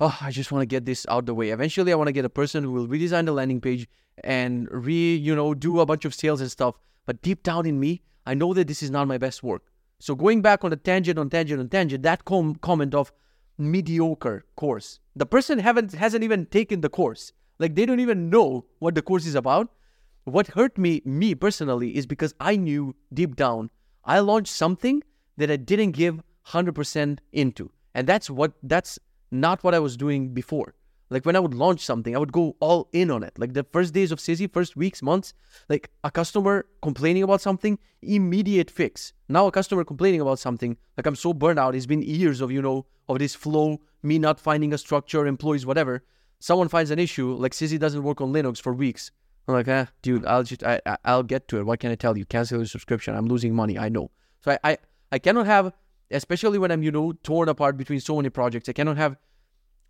[SPEAKER 1] oh, I just want to get this out the way. Eventually, I want to get a person who will redesign the landing page and re you know do a bunch of sales and stuff. But deep down in me, I know that this is not my best work. So going back on the tangent on tangent on tangent, that com- comment of mediocre course. The person haven't hasn't even taken the course. Like they don't even know what the course is about. What hurt me, me personally, is because I knew deep down I launched something that I didn't give 100% into. And that's what that's not what I was doing before. Like when I would launch something, I would go all in on it. Like the first days of Sizzy, first weeks, months, like a customer complaining about something, immediate fix. Now a customer complaining about something, like I'm so burned out. It's been years of, you know, of this flow, me not finding a structure, employees, whatever. Someone finds an issue, like Sizzy doesn't work on Linux for weeks. I'm like, ah, dude, I'll just, I, I'll get to it. What can I tell you? Cancel your subscription. I'm losing money. I know. So I, I, I cannot have, especially when I'm, you know, torn apart between so many projects. I cannot have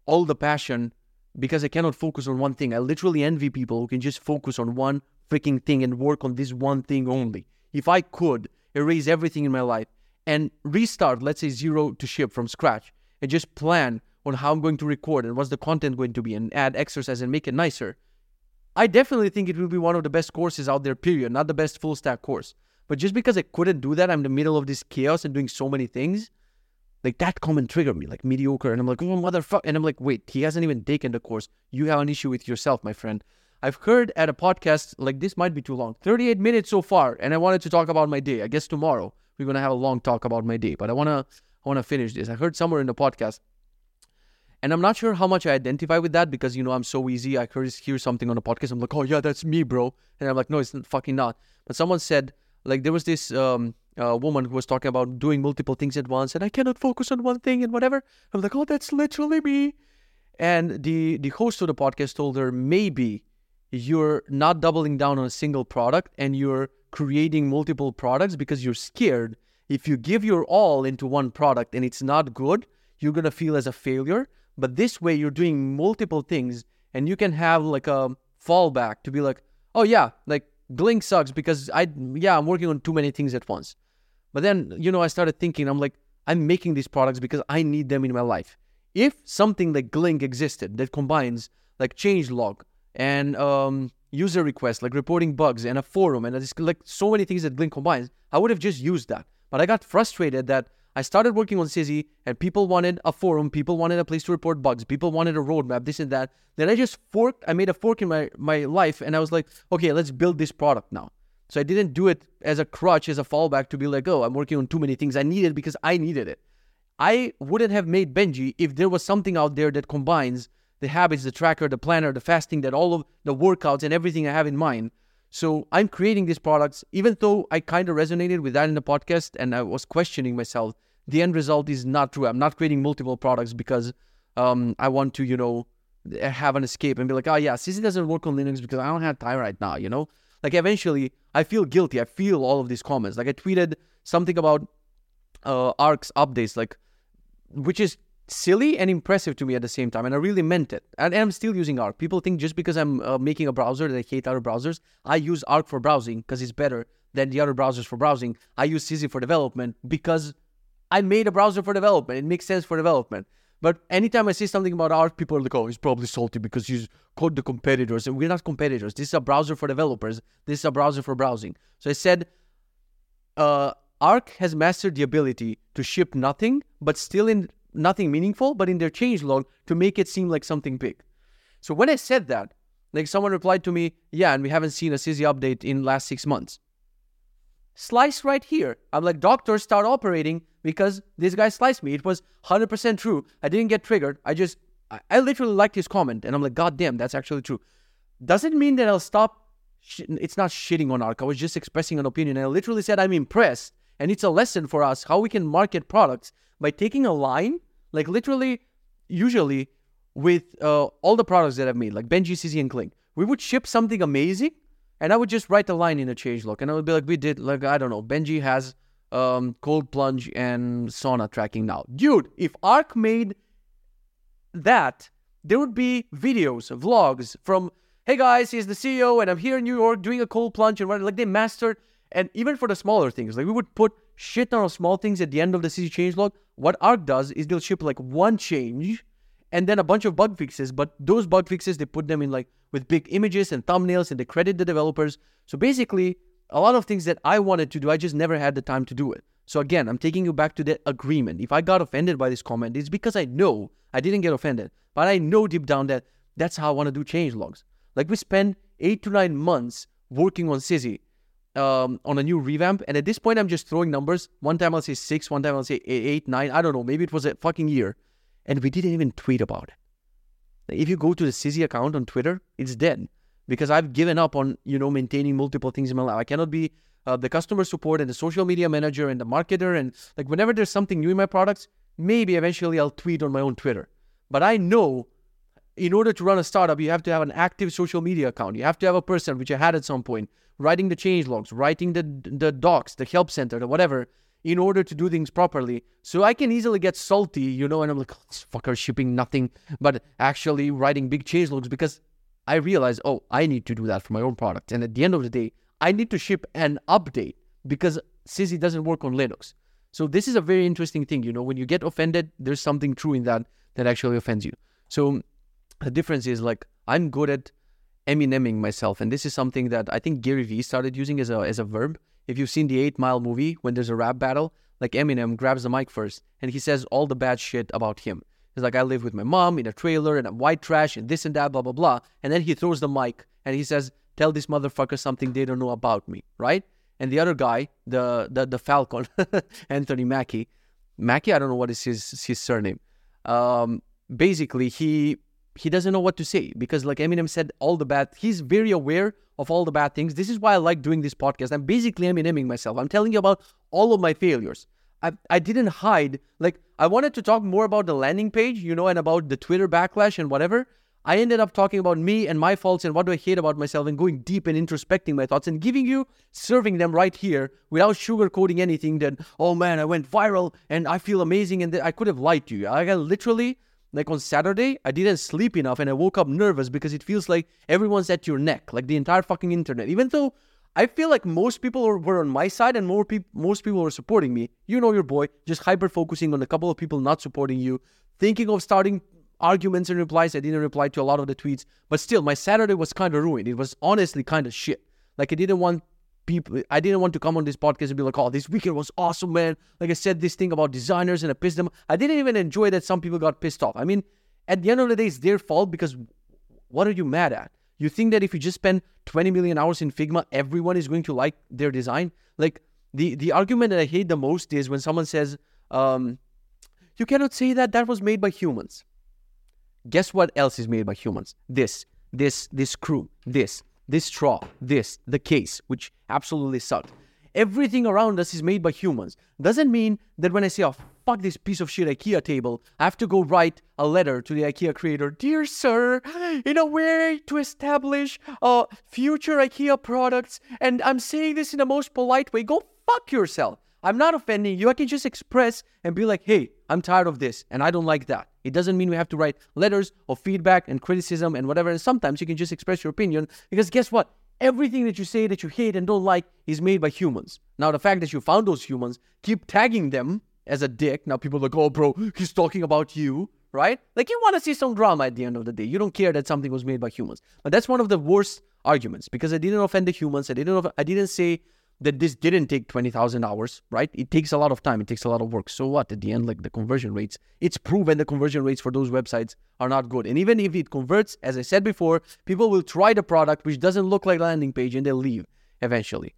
[SPEAKER 1] all the passion because I cannot focus on one thing. I literally envy people who can just focus on one freaking thing and work on this one thing only. If I could erase everything in my life and restart, let's say zero to ship from scratch, and just plan on how I'm going to record and what's the content going to be and add exercise and make it nicer, I definitely think it will be one of the best courses out there, period. Not the best full stack course. But just because I couldn't do that, I'm in the middle of this chaos and doing so many things, like that comment triggered me, like mediocre. And I'm like, oh, motherfucker. And I'm like, wait, he hasn't even taken the course. You have an issue with yourself, my friend. I've heard at a podcast, like this might be too long, 38 minutes so far. And I wanted to talk about my day. I guess tomorrow we're going to have a long talk about my day, but I want to, I want to finish this. I heard somewhere in the podcast and I'm not sure how much I identify with that because, you know, I'm so easy. I hear, hear something on a podcast. I'm like, oh, yeah, that's me, bro. And I'm like, no, it's fucking not. But someone said, like, there was this um, uh, woman who was talking about doing multiple things at once and I cannot focus on one thing and whatever. I'm like, oh, that's literally me. And the, the host of the podcast told her, maybe you're not doubling down on a single product and you're creating multiple products because you're scared. If you give your all into one product and it's not good, you're going to feel as a failure. But this way, you're doing multiple things and you can have like a fallback to be like, oh, yeah, like Glink sucks because I, yeah, I'm working on too many things at once. But then, you know, I started thinking, I'm like, I'm making these products because I need them in my life. if something like Glink existed that combines like change log and um, user requests, like reporting bugs and a forum and just, like so many things that Glink combines, I would have just used that. But I got frustrated that I started working on Sizzy and people wanted a forum, people wanted a place to report bugs, people wanted a roadmap, this and that. Then I just forked, I made a fork in my, my life and I was like, okay, let's build this product now. So I didn't do it as a crutch, as a fallback to be like, oh, I'm working on too many things. I need it because I needed it. I wouldn't have made Benji if there was something out there that combines the habits, the tracker, the planner, the fasting, that all of the workouts and everything I have in mind. So I'm creating these products, even though I kind of resonated with that in the podcast and I was questioning myself. The end result is not true. I'm not creating multiple products because um, I want to, you know, have an escape and be like, oh yeah, Sizzy doesn't work on Linux because I don't have time right now, you know? Like eventually I feel guilty. I feel all of these comments. Like I tweeted something about uh, Arc's updates, like which is silly and impressive to me at the same time. And I really meant it. And, I'm still using Arc. People think just because I'm uh, making a browser that I hate other browsers, I use Arc for browsing because it's better than the other browsers for browsing. I use Sizzy for development because I made a browser for development. It makes sense for development. But anytime I say something about Arc, people are like, oh, he's probably salty because you code the competitors. And we're not competitors. This is a browser for developers. This is a browser for browsing. So I said, uh, Arc has mastered the ability to ship nothing, but still in nothing meaningful, but in their change log to make it seem like something big. So when I said that, like someone replied to me, yeah, and we haven't seen a Sizzy update in last six months. Slice right here. I'm like, doctors start operating because this guy sliced me. It was 100% true. I didn't get triggered. I just, I, literally liked his comment. And I'm like, God damn, that's actually true. Doesn't mean that I'll stop. Sh- it's not shitting on Arc. I was just expressing an opinion. I literally said I'm impressed and it's a lesson for us how we can market products by taking a line, like literally, usually with uh, all the products that I've made, like Benji, Sizzy, and Glink. We would ship something amazing, and I would just write a line in a change log, and I would be like, we did, like, I don't know, Benji has um, cold plunge and sauna tracking now. Dude, if Arc made that, there would be videos, vlogs from, hey guys, he's the CEO, and I'm here in New York doing a cold plunge, and what, like they mastered and even for the smaller things, like we would put shit of small things at the end of the Sizzy change log. What Arc does is they'll ship like one change and then a bunch of bug fixes. But those bug fixes, they put them in like with big images and thumbnails and they credit the developers. So basically, a lot of things that I wanted to do, I just never had the time to do it. So again, I'm taking you back to that agreement. If I got offended by this comment, it's because I know I didn't get offended, but I know deep down that that's how I want to do change logs. Like we spend eight to nine months working on Sizzy um, on a new revamp. And at this point, I'm just throwing numbers. One time I'll say six, one time I'll say eight, nine. I don't know. Maybe it was a fucking year. And we didn't even tweet about it. If you go to the Sizzy account on Twitter, it's dead because I've given up on you know maintaining multiple things in my life. I cannot be uh, the customer support and the social media manager and the marketer and like whenever there's something new in my products, maybe eventually I'll tweet on my own Twitter. But I know in order to run a startup, you have to have an active social media account. You have to have a person, which I had at some point, writing the change logs, writing the the docs, the help center, the whatever, in order to do things properly. So I can easily get salty, you know, and I'm like, oh, this fucker shipping nothing, but actually writing big change logs because I realize, oh, I need to do that for my own product. And at the end of the day, I need to ship an update because Sizzy doesn't work on Linux. So this is a very interesting thing, you know, when you get offended, there's something true in that that actually offends you. So the difference is like I'm good at Emineming myself, and this is something that I think Gary Vee started using as a as a verb. If you've seen the Eight Mile movie, when there's a rap battle, like Eminem grabs the mic first and he says all the bad shit about him. He's like, I live with my mom in a trailer and I'm white trash and this and that, blah blah blah. And then he throws the mic and he says, Tell this motherfucker something they don't know about me, right? And the other guy, the the the Falcon, Anthony Mackie, Mackie, I don't know what is his his surname. Um, basically, he he doesn't know what to say because like Eminem said all the bad he's very aware of all the bad things. This is why I like doing this podcast. I'm basically Emineming myself. I'm telling you about all of my failures. I, I didn't hide like I wanted to talk more about the landing page, you know, and about the Twitter backlash and whatever. I ended up talking about me and my faults and what do I hate about myself and going deep and introspecting my thoughts and giving you, serving them right here without sugarcoating anything that, oh man, I went viral and I feel amazing and I could have lied to you. I literally like on Saturday, I didn't sleep enough and I woke up nervous because it feels like everyone's at your neck, like the entire fucking internet. Even though I feel like most people were, on my side and more people most people were supporting me. You know your boy, just hyper focusing on a couple of people not supporting you, thinking of starting arguments and replies. I didn't reply to a lot of the tweets, but still my Saturday was kind of ruined. It was honestly kind of shit. Like I didn't want people I didn't want to come on this podcast and be like, oh, this weekend was awesome, man. Like I said this thing about designers and I pissed them. I didn't even enjoy that some people got pissed off. I mean, at the end of the day, it's their fault because what are you mad at? You think that if you just spend 20 million hours in Figma, everyone is going to like their design? Like the the argument that I hate the most is when someone says, um, you cannot say that that was made by humans. Guess what else is made by humans? This, this, this screw, this, this straw, this, the case, which absolutely sucked. Everything around us is made by humans. Doesn't mean that when I say, oh, fuck this piece of shit IKEA table, I have to go write a letter to the IKEA creator. Dear sir, in a way to establish uh, future IKEA products, and I'm saying this in the most polite way, go fuck yourself. I'm not offending you. I can just express and be like, hey, I'm tired of this and I don't like that. It doesn't mean we have to write letters of feedback and criticism and whatever. And sometimes you can just express your opinion because guess what? Everything that you say that you hate and don't like is made by humans. Now, the fact that you found those humans, keep tagging them as a dick. Now, people are like, oh, bro, he's talking about you, right? Like, you want to see some drama at the end of the day. You don't care that something was made by humans. But that's one of the worst arguments because I didn't offend the humans. I didn't, I didn't say that this didn't take 20,000 hours, right? It takes a lot of time, it takes a lot of work. So what? At the end, like the conversion rates, it's proven the conversion rates for those websites are not good. And even if it converts, as I said before, people will try the product which doesn't look like a landing page and they'll leave eventually.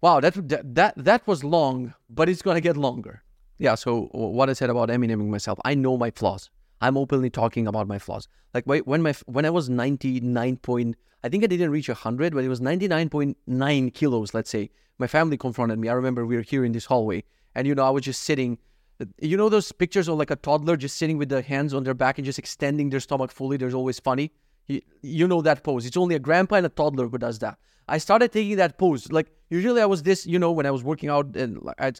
[SPEAKER 1] Wow, that that that that was long, but it's gonna get longer. Yeah. So what I said about Emineming myself, I know my flaws. I'm openly talking about my flaws. Like when my when I was 99 point, I think I didn't reach 100, but it was 99.9 kilos. Let's say my family confronted me. I remember we were here in this hallway, and you know I was just sitting. You know those pictures of like a toddler just sitting with their hands on their back and just extending their stomach fully. There's always funny. You, you know that pose. It's only a grandpa and a toddler who does that. I started taking that pose. Like usually I was this, you know, when I was working out and I,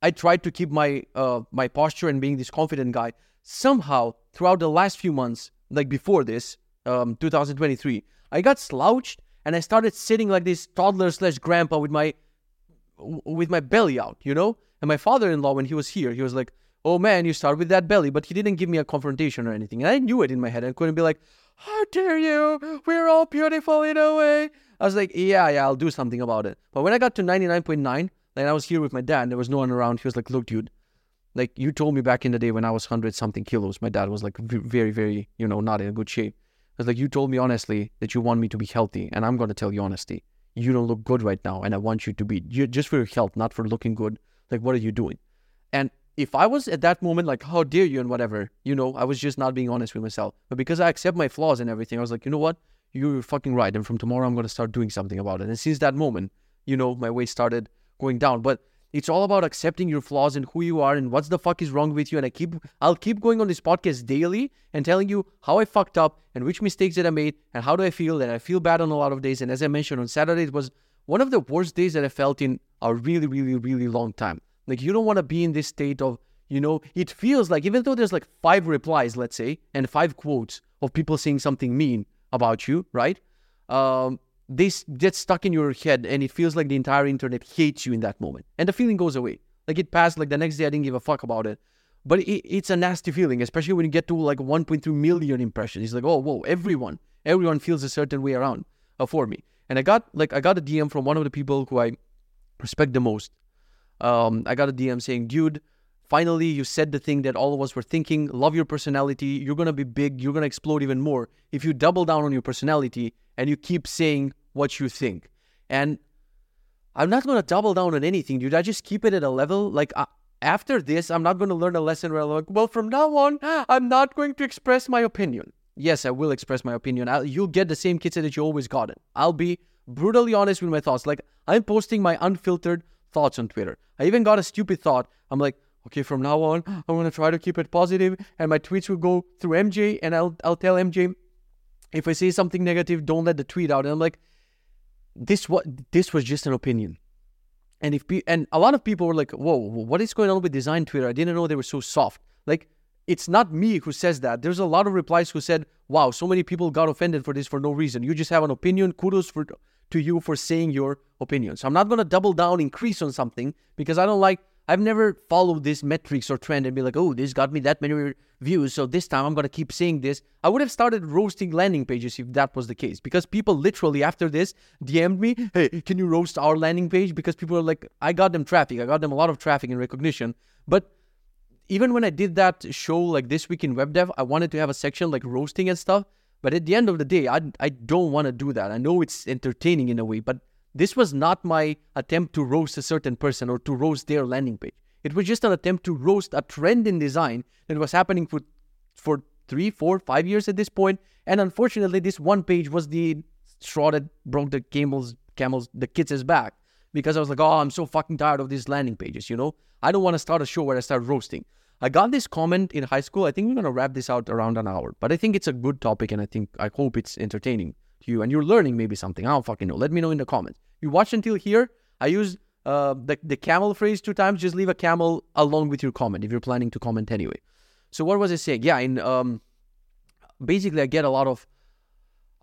[SPEAKER 1] I tried to keep my uh, my posture and being this confident guy somehow throughout the last few months, like before this, um, 2023, I got slouched and I started sitting like this toddler slash grandpa with my with my belly out, you know. And my father-in-law, when he was here, he was like, "Oh man, you start with that belly," but he didn't give me a confrontation or anything, and I knew it in my head. I couldn't be like, "How dare you? We're all beautiful in a way." I was like, "Yeah, yeah, I'll do something about it." But when I got to 99.9, like I was here with my dad, and there was no one around. He was like, "Look, dude." Like you told me back in the day when I was 100 something kilos, my dad was like very, very, you know, not in a good shape. I was like, you told me honestly that you want me to be healthy, and I'm going to tell you honestly, you don't look good right now, and I want you to be you, just for your health, not for looking good. Like, what are you doing? And if I was at that moment like, how dare you, and whatever, you know, I was just not being honest with myself. But because I accept my flaws and everything, I was like, you know what? You're fucking right. And from tomorrow, I'm going to start doing something about it. And since that moment, you know, my weight started going down. But it's all about accepting your flaws and who you are and what's the fuck is wrong with you. And I keep I'll keep going on this podcast daily and telling you how I fucked up and which mistakes that I made and how do I feel that I feel bad on a lot of days. And as I mentioned on Saturday, it was one of the worst days that I felt in a really, really, really long time. Like you don't want to be in this state of, you know, it feels like even though there's like five replies, let's say, and five quotes of people saying something mean about you, right? Um, this gets stuck in your head and it feels like the entire internet hates you in that moment. And the feeling goes away. Like it passed, like the next day I didn't give a fuck about it. But it, it's a nasty feeling, especially when you get to like 1.3 million impressions. It's like, oh, whoa, everyone, everyone feels a certain way around uh, for me. And I got like, I got a DM from one of the people who I respect the most. Um, I got a DM saying, dude, finally you said the thing that all of us were thinking. Love your personality. You're going to be big. You're going to explode even more if you double down on your personality and you keep saying what you think. And I'm not going to double down on anything, dude. I just keep it at a level like uh, after this, I'm not going to learn a lesson where I'm like, well, from now on, I'm not going to express my opinion. Yes, I will express my opinion. I'll, you'll get the same kids that you always got it. I'll be brutally honest with my thoughts. Like, I'm posting my unfiltered thoughts on Twitter. I even got a stupid thought. I'm like, okay, from now on, I'm going to try to keep it positive, and my tweets will go through MJ, and I'll, I'll tell MJ, if I say something negative, don't let the tweet out. And I'm like, this what this was just an opinion. And if and a lot of people were like, "Whoa, what is going on with design Twitter? I didn't know they were so soft." Like, it's not me who says that. There's a lot of replies who said, "Wow, so many people got offended for this for no reason. You just have an opinion. Kudos for to you for saying your opinion. So I'm not going to double down, increase on something because I don't like, I've never followed this metrics or trend and be like, oh, this got me that many views. So this time I'm to keep saying this. I would have started roasting landing pages if that was the case because people literally after this DM'd me, hey, can you roast our landing page? Because people are like, I got them traffic. I got them a lot of traffic and recognition. But even when I did that show like this week in web dev, I wanted to have a section like roasting and stuff. But at the end of the day, I, I don't want to do that. I know it's entertaining in a way, but this was not my attempt to roast a certain person or to roast their landing page. It was just an attempt to roast a trend in design that was happening for for three, four, five years at this point. And unfortunately, this one page was the straw that broke the camel's camel's the kids' back because I was like, oh, I'm so fucking tired of these landing pages. You know, I don't want to start a show where I start roasting. I got this comment in high school. I think we're gonna wrap this out around an hour, but I think it's a good topic, and I think I hope it's entertaining you, and you're learning maybe something. I don't fucking know. Let me know in the comments. You watched until here. I use uh, the the camel phrase two times. Just leave a camel along with your comment if you're planning to comment anyway. So what was I saying? Yeah, in um, basically, I get a lot of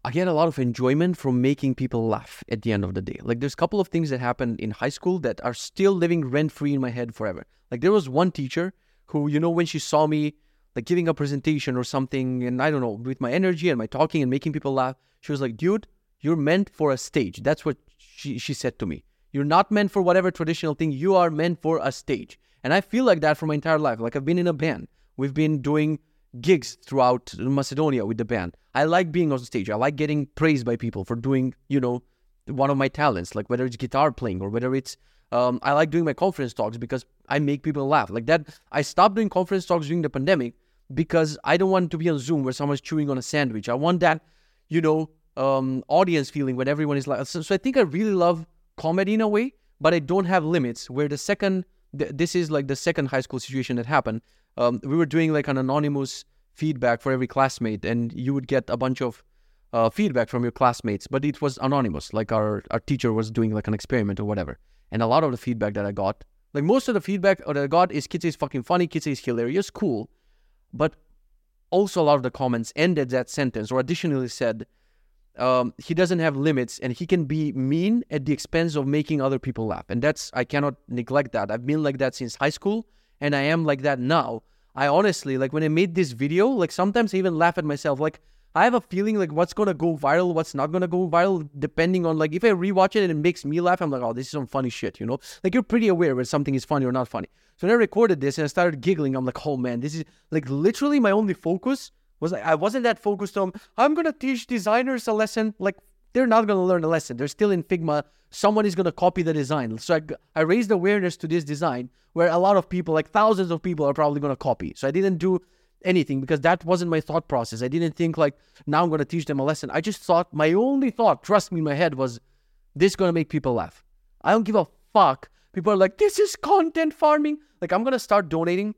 [SPEAKER 1] I get a lot of enjoyment from making people laugh at the end of the day. Like there's a couple of things that happened in high school that are still living rent free in my head forever. Like there was one teacher who, you know, when she saw me like giving a presentation or something, and I don't know, with my energy and my talking and making people laugh, she was like, dude, you're meant for a stage. That's what she, she said to me. You're not meant for whatever traditional thing, you are meant for a stage. And I feel like that for my entire life. Like I've been in a band. We've been doing gigs throughout Macedonia with the band. I like being on stage. I like getting praised by people for doing, you know, one of my talents, like whether it's guitar playing or whether it's um, I like doing my conference talks because I make people laugh. Like that, I stopped doing conference talks during the pandemic because I don't want to be on Zoom where someone's chewing on a sandwich. I want that, you know, um, audience feeling when everyone is like. So, so, I think I really love comedy in a way, but I don't have limits. Where the second, th- this is like the second high school situation that happened. Um, we were doing like an anonymous feedback for every classmate, and you would get a bunch of uh, feedback from your classmates, but it was anonymous. Like our our teacher was doing like an experiment or whatever. And a lot of the feedback that I got, like most of the feedback that I got is Kitze is fucking funny, Kitze is hilarious, cool. But also a lot of the comments ended that sentence or additionally said, um, he doesn't have limits and he can be mean at the expense of making other people laugh. And that's, I cannot neglect that. I've been like that since high school and I am like that now. I honestly, like when I made this video, like sometimes I even laugh at myself. Like I have a feeling like what's gonna go viral, what's not gonna go viral, depending on like if I rewatch it and it makes me laugh, I'm like, oh, this is some funny shit, you know? Like you're pretty aware when something is funny or not funny. So when I recorded this and I started giggling, I'm like, oh man, this is like literally my only focus was like I wasn't that focused on I'm gonna teach designers a lesson. Like they're not gonna learn a lesson. They're still in Figma. Someone is gonna copy the design. So I, I raised awareness to this design where a lot of people, like thousands of people, are probably gonna copy. So I didn't do anything because that wasn't my thought process. I didn't think like now I'm going to teach them a lesson. I just thought my only thought, trust me, in my head was this going to make people laugh. I don't give a fuck. People are like, this is content farming. Like I'm going to start donating,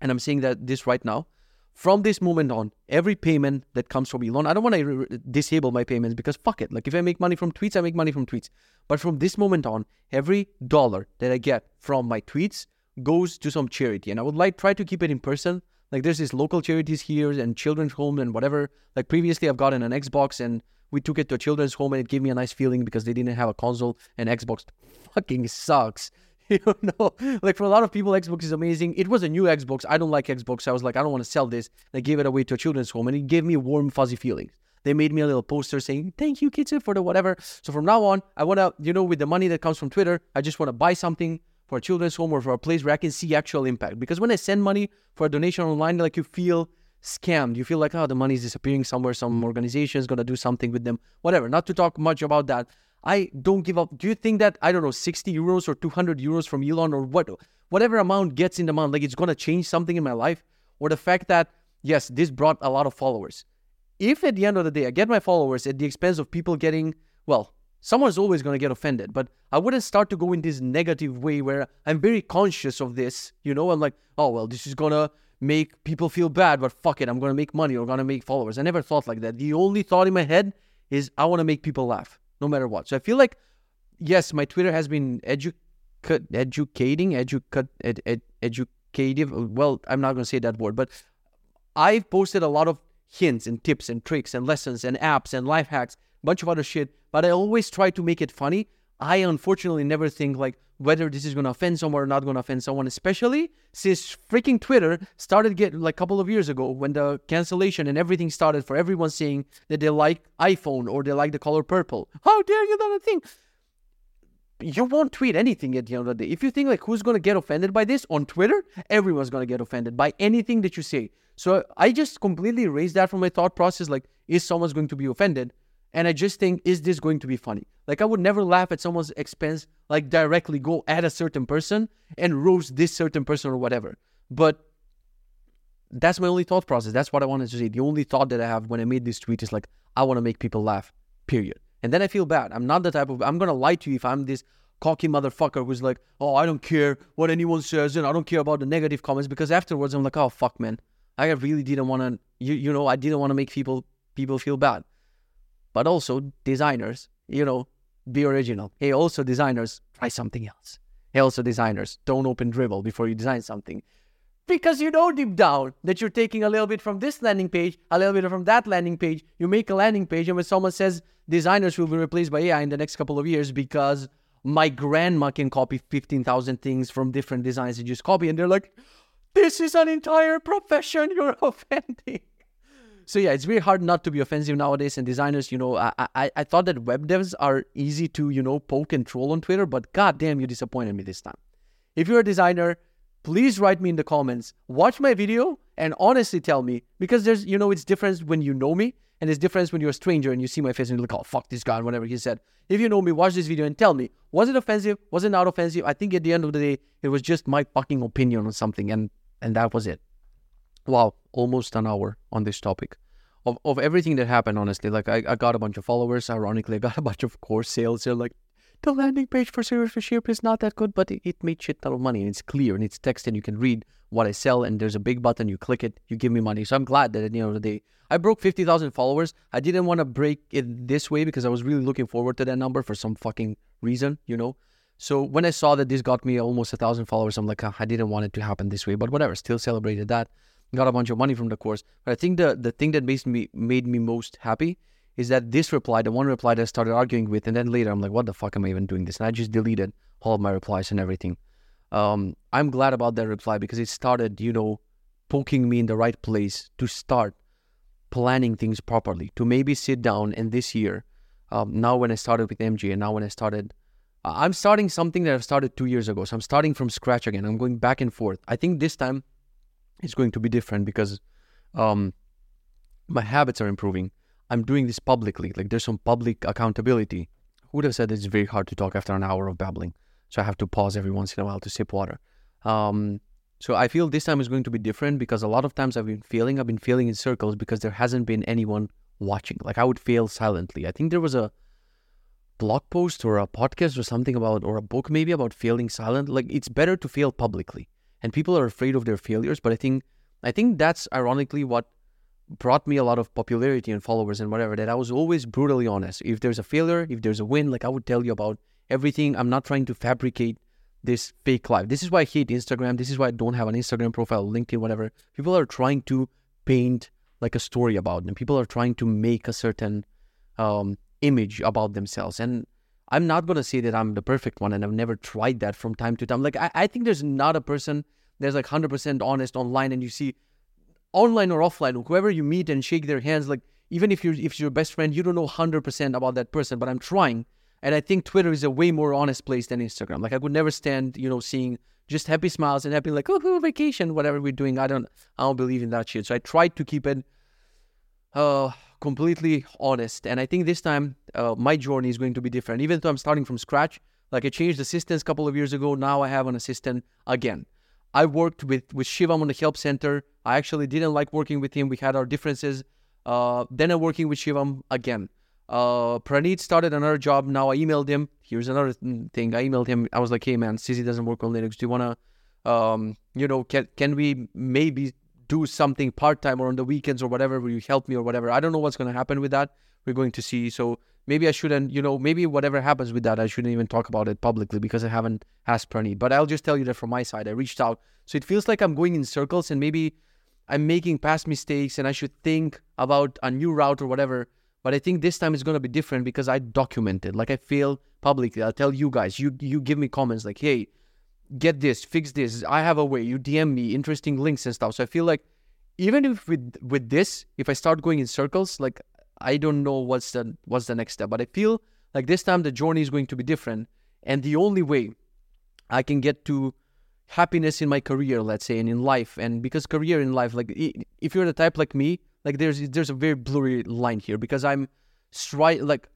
[SPEAKER 1] and I'm saying that this right now. From this moment on, every payment that comes from Elon, I don't want to re- disable my payments because fuck it. Like if I make money from tweets, I make money from tweets. But from this moment on, every dollar that I get from my tweets goes to some charity, and I would like try to keep it in person like there's these local charities here and children's home and whatever. Like previously, I've gotten an Xbox and we took it to a children's home and it gave me a nice feeling because they didn't have a console and Xbox fucking sucks. You know, like for a lot of people, Xbox is amazing. It was a new Xbox. I don't like Xbox. I was like, I don't want to sell this. I gave it away to a children's home and it gave me warm, fuzzy feelings. They made me a little poster saying, thank you, kids, for the whatever. So from now on, I want to, you know, with the money that comes from Twitter, I just want to buy something for a children's home or for a place where I can see actual impact. Because when I send money for a donation online, like you feel scammed. You feel like, oh, the money is disappearing somewhere. Some mm. organization is going to do something with them. Whatever. Not to talk much about that. I don't give up. Do you think that, I don't know, 60 euros or 200 euros from Elon or what, whatever amount gets in the month, like it's going to change something in my life? Or the fact that, yes, this brought a lot of followers. If at the end of the day I get my followers at the expense of people getting, well, someone's always going to get offended but i wouldn't start to go in this negative way where i'm very conscious of this you know? I'm like oh well this is going to make people feel bad but fuck it i'm going to make money or going to make followers. I never thought like that. The only thought in my head is i want to make people laugh no matter what. So i feel like yes my twitter has been edu- educating educa- ed- ed- educative well i'm not going to say that word but i've posted a lot of hints and tips and tricks and lessons and apps and life hacks bunch of other shit. But I always try to make it funny. I unfortunately never think like whether this is gonna offend someone or not gonna offend someone, especially since freaking Twitter started get like a couple of years ago when the cancellation and everything started for everyone saying that they like iPhone or they like the color purple. How dare you not think? You won't tweet anything at the end of the day. If you think like who's gonna get offended by this on Twitter, everyone's gonna get offended by anything that you say. So I just completely erased that from my thought process. Like, is someone's going to be offended? And I just think, is this going to be funny? Like, I would never laugh at someone's expense, like directly go at a certain person and roast this certain person or whatever. But that's my only thought process. That's what I wanted to say. The only thought that I have when I made this tweet is like, I want to make people laugh, period. And then I feel bad. I'm not the type of, I'm going to lie to you if I'm this cocky motherfucker who's like, oh, I don't care what anyone says and I don't care about the negative comments because afterwards I'm like, oh, fuck, man. I really didn't want to, you, you know, I didn't want to make people people feel bad but also designers, you know, be original. Hey, also designers, try something else. Hey, also designers, don't open Dribbble before you design something. Because you know deep down that you're taking a little bit from this landing page, a little bit from that landing page. You make a landing page, and when someone says designers will be replaced by AI in the next couple of years because my grandma can copy 15,000 things from different designs and just copy, and they're like, this is an entire profession you're offending so yeah, it's very hard not to be offensive nowadays. And designers, you know, I, I I thought that web devs are easy to you know poke and troll on Twitter, but goddamn, you disappointed me this time. If you're a designer, please write me in the comments. Watch my video and honestly tell me because there's you know it's different when you know me and it's different when you're a stranger and you see my face and you're like, oh fuck this guy and whatever he said. If you know me, watch this video and tell me was it offensive? Was it not offensive? I think at the end of the day, it was just my fucking opinion on something, and and that was it. Wow, almost an hour on this topic. Of, of everything that happened, honestly, like I, I got a bunch of followers. Ironically, I got a bunch of course sales. They're like, the landing page for Zero to Shipped is not that good, but it, it made shit ton of money and it's clear and it's text and you can read what I sell and there's a big button, you click it, you give me money. So I'm glad that at the end of the day, I broke 50,000 followers. I didn't want to break it this way because I was really looking forward to that number for some fucking reason, you know? So when I saw that this got me almost a thousand followers, I'm like, oh, I didn't want it to happen this way, but whatever. Still celebrated that got a bunch of money from the course. But I think the the thing that made me made me most happy is that this reply, the one reply that I started arguing with, and then later I'm like, what the fuck am I even doing this? And I just deleted all of my replies and everything. Um, I'm glad about that reply because it started, you know, poking me in the right place to start planning things properly, to maybe sit down and this year, um, now when I started with MG and now when I started, I'm starting something that I've started two years ago. So I'm starting from scratch again. I'm going back and forth. I think this time it's going to be different because um, my habits are improving. I'm doing this publicly. Like there's some public accountability. Who would have said it's very hard to talk after an hour of babbling? So I have to pause every once in a while to sip water. Um, so I feel this time is going to be different because a lot of times I've been feeling, I've been feeling in circles because there hasn't been anyone watching. Like I would fail silently. I think there was a blog post or a podcast or something about, or a book maybe about failing silent. Like it's better to fail publicly and people are afraid of their failures. But I think I think that's ironically what brought me a lot of popularity and followers and whatever. That I was always brutally honest. If there's a failure, if there's a win, like I would tell you about everything. I'm not trying to fabricate this fake life. This is why I hate Instagram. This is why I don't have an Instagram profile, LinkedIn, whatever. People are trying to paint like a story about them. People are trying to make a certain um, image about themselves. And I'm not going to say that I'm the perfect one and I've never tried that from time to time. Like, I, I think there's not a person that's like 100% honest online and you see online or offline, whoever you meet and shake their hands, like, even if you're, if you're your best friend, you don't know 100% about that person, but I'm trying. And I think Twitter is a way more honest place than Instagram. Like, I would never stand, you know, seeing just happy smiles and happy, like, oh, vacation, whatever we're doing. I don't, I don't believe in that shit. So I tried to keep it, uh, completely honest. And I think this time uh, my journey is going to be different. Even though I'm starting from scratch, like I changed assistants a couple of years ago, now I have an assistant again. I worked with with Shivam on the help center. I actually didn't like working with him. We had our differences. Uh, then I'm working with Shivam again. Uh, Praneet started another job. Now I emailed him. Here's another thing. I emailed him. I was like, hey man, Sizzy doesn't work on Linux. Do you wanna, um, you know, can can we maybe do something part time or on the weekends or whatever, will you help me or whatever? I don't know what's going to happen with that. We're going to see. So maybe I shouldn't, you know, maybe whatever happens with that, I shouldn't even talk about it publicly because I haven't asked Praneet. But I'll just tell you that from my side, I reached out. So it feels like I'm going in circles and maybe I'm making past mistakes and I should think about a new route or whatever. But I think this time it's gonna be different because I documented. Like I feel publicly. I'll tell you guys. You you give me comments like, hey, get this, fix this. I have a way. You DM me interesting links and stuff. So I feel like even if with with this, if I start going in circles, like I don't know what's the what's the next step. But I feel like this time the journey is going to be different. And the only way I can get to happiness in my career, let's say, and in life, and because career in life, like if you're the type like me, like there's there's a very blurry line here because I'm stri- like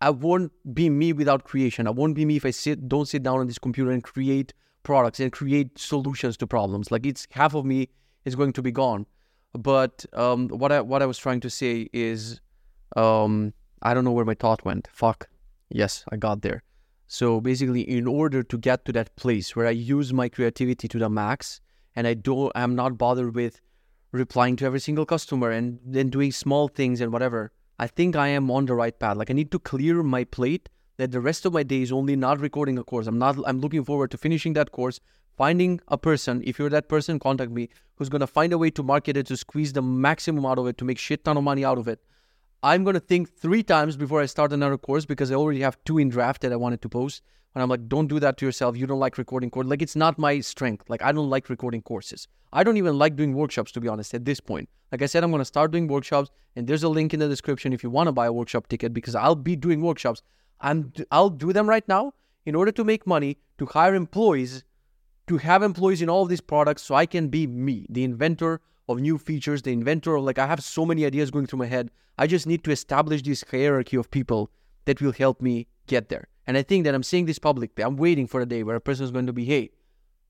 [SPEAKER 1] I won't be me without creation. I won't be me if I sit don't sit down on this computer and create products and create solutions to problems. Like it's half of me is going to be gone. But um, what I what I was trying to say is, um, I don't know where my thought went. Fuck. Yes, I got there. So basically, in order to get to that place where I use my creativity to the max, and I don't, I'm not bothered with replying to every single customer and then doing small things and whatever. I think I am on the right path. Like I need to clear my plate that the rest of my day is only not recording a course. I'm not I'm looking forward to finishing that course, finding a person, if you're that person, contact me, who's gonna find a way to market it, to squeeze the maximum out of it, to make shit ton of money out of it. I'm gonna think three times before I start another course because I already have two in draft that I wanted to post. And I'm like, don't do that to yourself. You don't like recording course. Like it's not my strength. Like I don't like recording courses. I don't even like doing workshops to be honest at this point. Like I said, I'm gonna start doing workshops, and there's a link in the description if you want to buy a workshop ticket because I'll be doing workshops. I'm I'll do them right now in order to make money to hire employees, to have employees in all of these products, so I can be me, the inventor of new features, the inventor of like I have so many ideas going through my head. I just need to establish this hierarchy of people that will help me get there. And I think that I'm saying this publicly. I'm waiting for a day where a person is going to be, hey,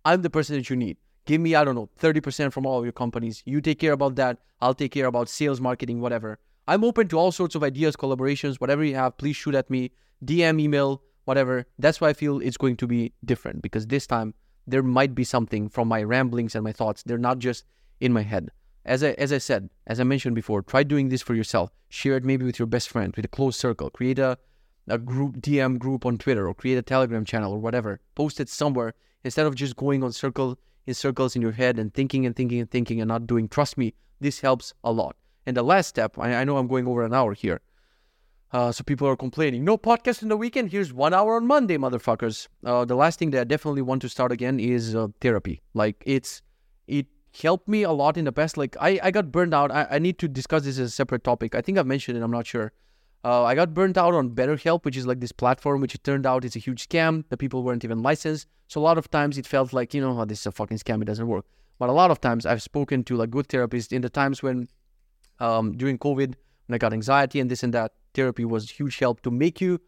[SPEAKER 1] I'm the person that you need give me i don't know 30% from all of your companies you take care about that i'll take care about sales marketing whatever i'm open to all sorts of ideas collaborations whatever you have please shoot at me dm email whatever that's why i feel it's going to be different because this time there might be something from my ramblings and my thoughts they're not just in my head as I, as I said as i mentioned before try doing this for yourself share it maybe with your best friend with a close circle create a, a group dm group on twitter or create a telegram channel or whatever post it somewhere instead of just going on circle in circles in your head and thinking and thinking and thinking and not doing. Trust me, this helps a lot. And the last step, I, I know I'm going over an hour here. Uh, so people are complaining, no podcast in the weekend. Here's one hour on Monday, motherfuckers. Uh, the last thing that I definitely want to start again is uh, therapy. Like it's, it helped me a lot in the past. Like I, I got burned out. I, I need to discuss this as a separate topic. I think I've mentioned it. I'm not sure. Uh, I got burnt out on BetterHelp, which is like this platform, which it turned out is a huge scam. The people weren't even licensed. So a lot of times it felt like, you know, oh, this is a fucking scam. It doesn't work. But a lot of times I've spoken to like good therapists in the times when, um, during COVID, when I got anxiety and this and that, therapy was huge help to make you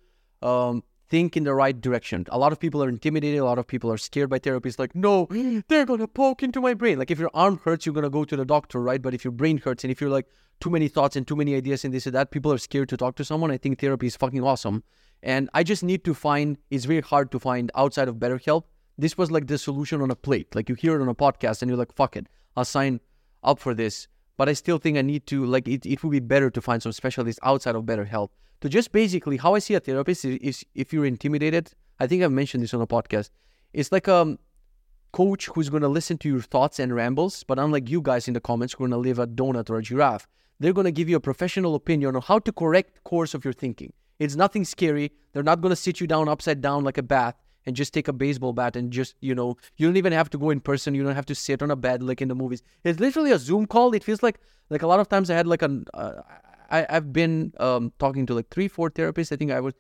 [SPEAKER 1] um, think in the right direction. A lot of people are intimidated. A lot of people are scared by therapists. Like, no, mm. they're gonna poke into my brain. Like, if your arm hurts, you're gonna go to the doctor, right? But if your brain hurts, and if you're like too many thoughts and too many ideas and this and that, people are scared to talk to someone. I think therapy is fucking awesome, and I just need to find. It's very hard to find outside of BetterHelp. This was like the solution on a plate. Like you hear it on a podcast, and you're like, fuck it, I'll sign up for this. But I still think I need to like it. It would be better to find some specialists outside of BetterHelp to just basically how I see a therapist is, is if you're intimidated. I think I've mentioned this on a podcast. It's like a coach who's going to listen to your thoughts and rambles, but unlike you guys in the comments who are going to leave a donut or a giraffe, they're going to give you a professional opinion on how to correct course of your thinking. It's nothing scary. They're not going to sit you down upside down like a bath and just take a baseball bat and just, you know, you don't even have to go in person. You don't have to sit on a bed like in the movies. It's literally a Zoom call. It feels like, like a lot of times I had like an, uh, I, I've been um, talking to like three, four therapists. I think I was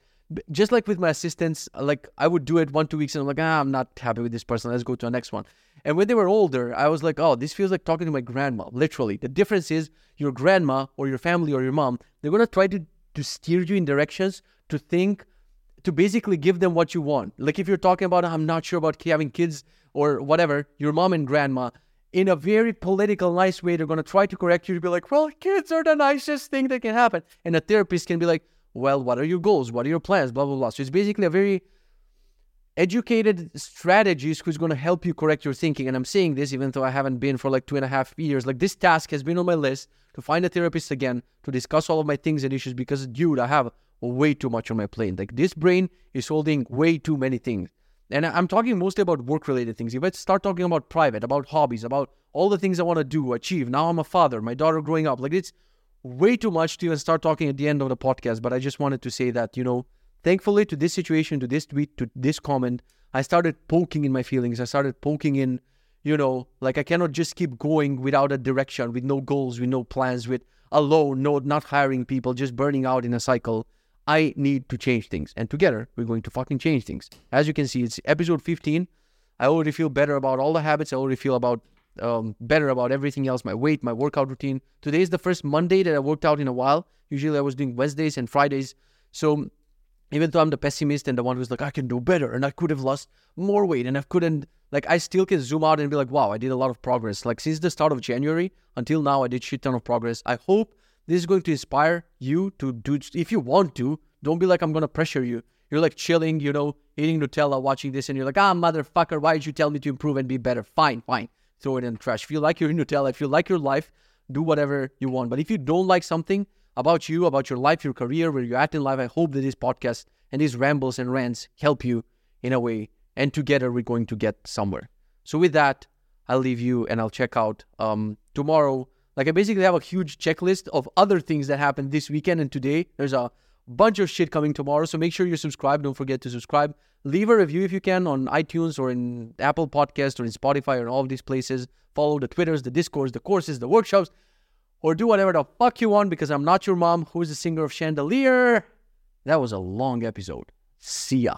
[SPEAKER 1] just like with my assistants, like I would do it one, two weeks, and I'm like, ah, I'm not happy with this person. Let's go to the next one. And when they were older, I was like, oh, this feels like talking to my grandma. Literally, the difference is your grandma or your family or your mom, they're gonna try to to steer you in directions to think, to basically give them what you want. Like if you're talking about, I'm not sure about having kids or whatever, your mom and grandma, in a very political, nice way, they're going to try to correct you to be like, well, kids are the nicest thing that can happen. And a therapist can be like, well, what are your goals? What are your plans? Blah, blah, blah. So it's basically a very educated strategist who's going to help you correct your thinking. And I'm saying this even though I haven't been for like two and a half years. Like this task has been on my list to find a therapist again to discuss all of my things and issues because, dude, I have way too much on my plate. Like this brain is holding way too many things. And I'm talking mostly about work related things. If I start talking about private, about hobbies, about all the things I want to do, achieve, now I'm a father, my daughter growing up, like it's way too much to even start talking at the end of the podcast, but I just wanted to say that, you know, thankfully to this situation, to this tweet, to this comment, I started poking in my feelings. I started poking in, you know, like I cannot just keep going without a direction, with no goals, with no plans, with alone, no, not hiring people, just burning out in a cycle. I need to change things. And together, we're going to fucking change things. As you can see, it's episode 15. I already feel better about all the habits. I already feel about um, better about everything else my weight, my workout routine. Today is the first Monday that I worked out in a while. Usually I was doing Wednesdays and Fridays. So even though I'm the pessimist and the one who's like, I can do better and I could have lost more weight and I couldn't, like, I still can zoom out and be like, wow, I did a lot of progress. Like, since the start of January until now, I did shit ton of progress. I hope this is going to inspire you to do, if you want to, don't be like, I'm going to pressure you. You're like chilling, you know, eating Nutella, watching this, and you're like, ah, motherfucker, why did you tell me to improve and be better? Fine, fine. Throw it in the trash. If you like your Nutella, if you like your life, do whatever you want. But if you don't like something about you, about your life, your career, where you're at in life, I hope that this podcast and these rambles and rants help you in a way. And together we're going to get somewhere. So with that, I'll leave you and I'll check out um, tomorrow. Like I basically have a huge checklist of other things that happened this weekend and today. There's a bunch of shit coming tomorrow. So make sure you're subscribed. Don't forget to subscribe. Leave a review if you can on iTunes or in Apple Podcast or in Spotify or all of these places. Follow the Twitters, the Discords, the courses, the workshops, or do whatever the fuck you want because I'm not your mom who is the singer of Chandelier. That was a long episode. See ya.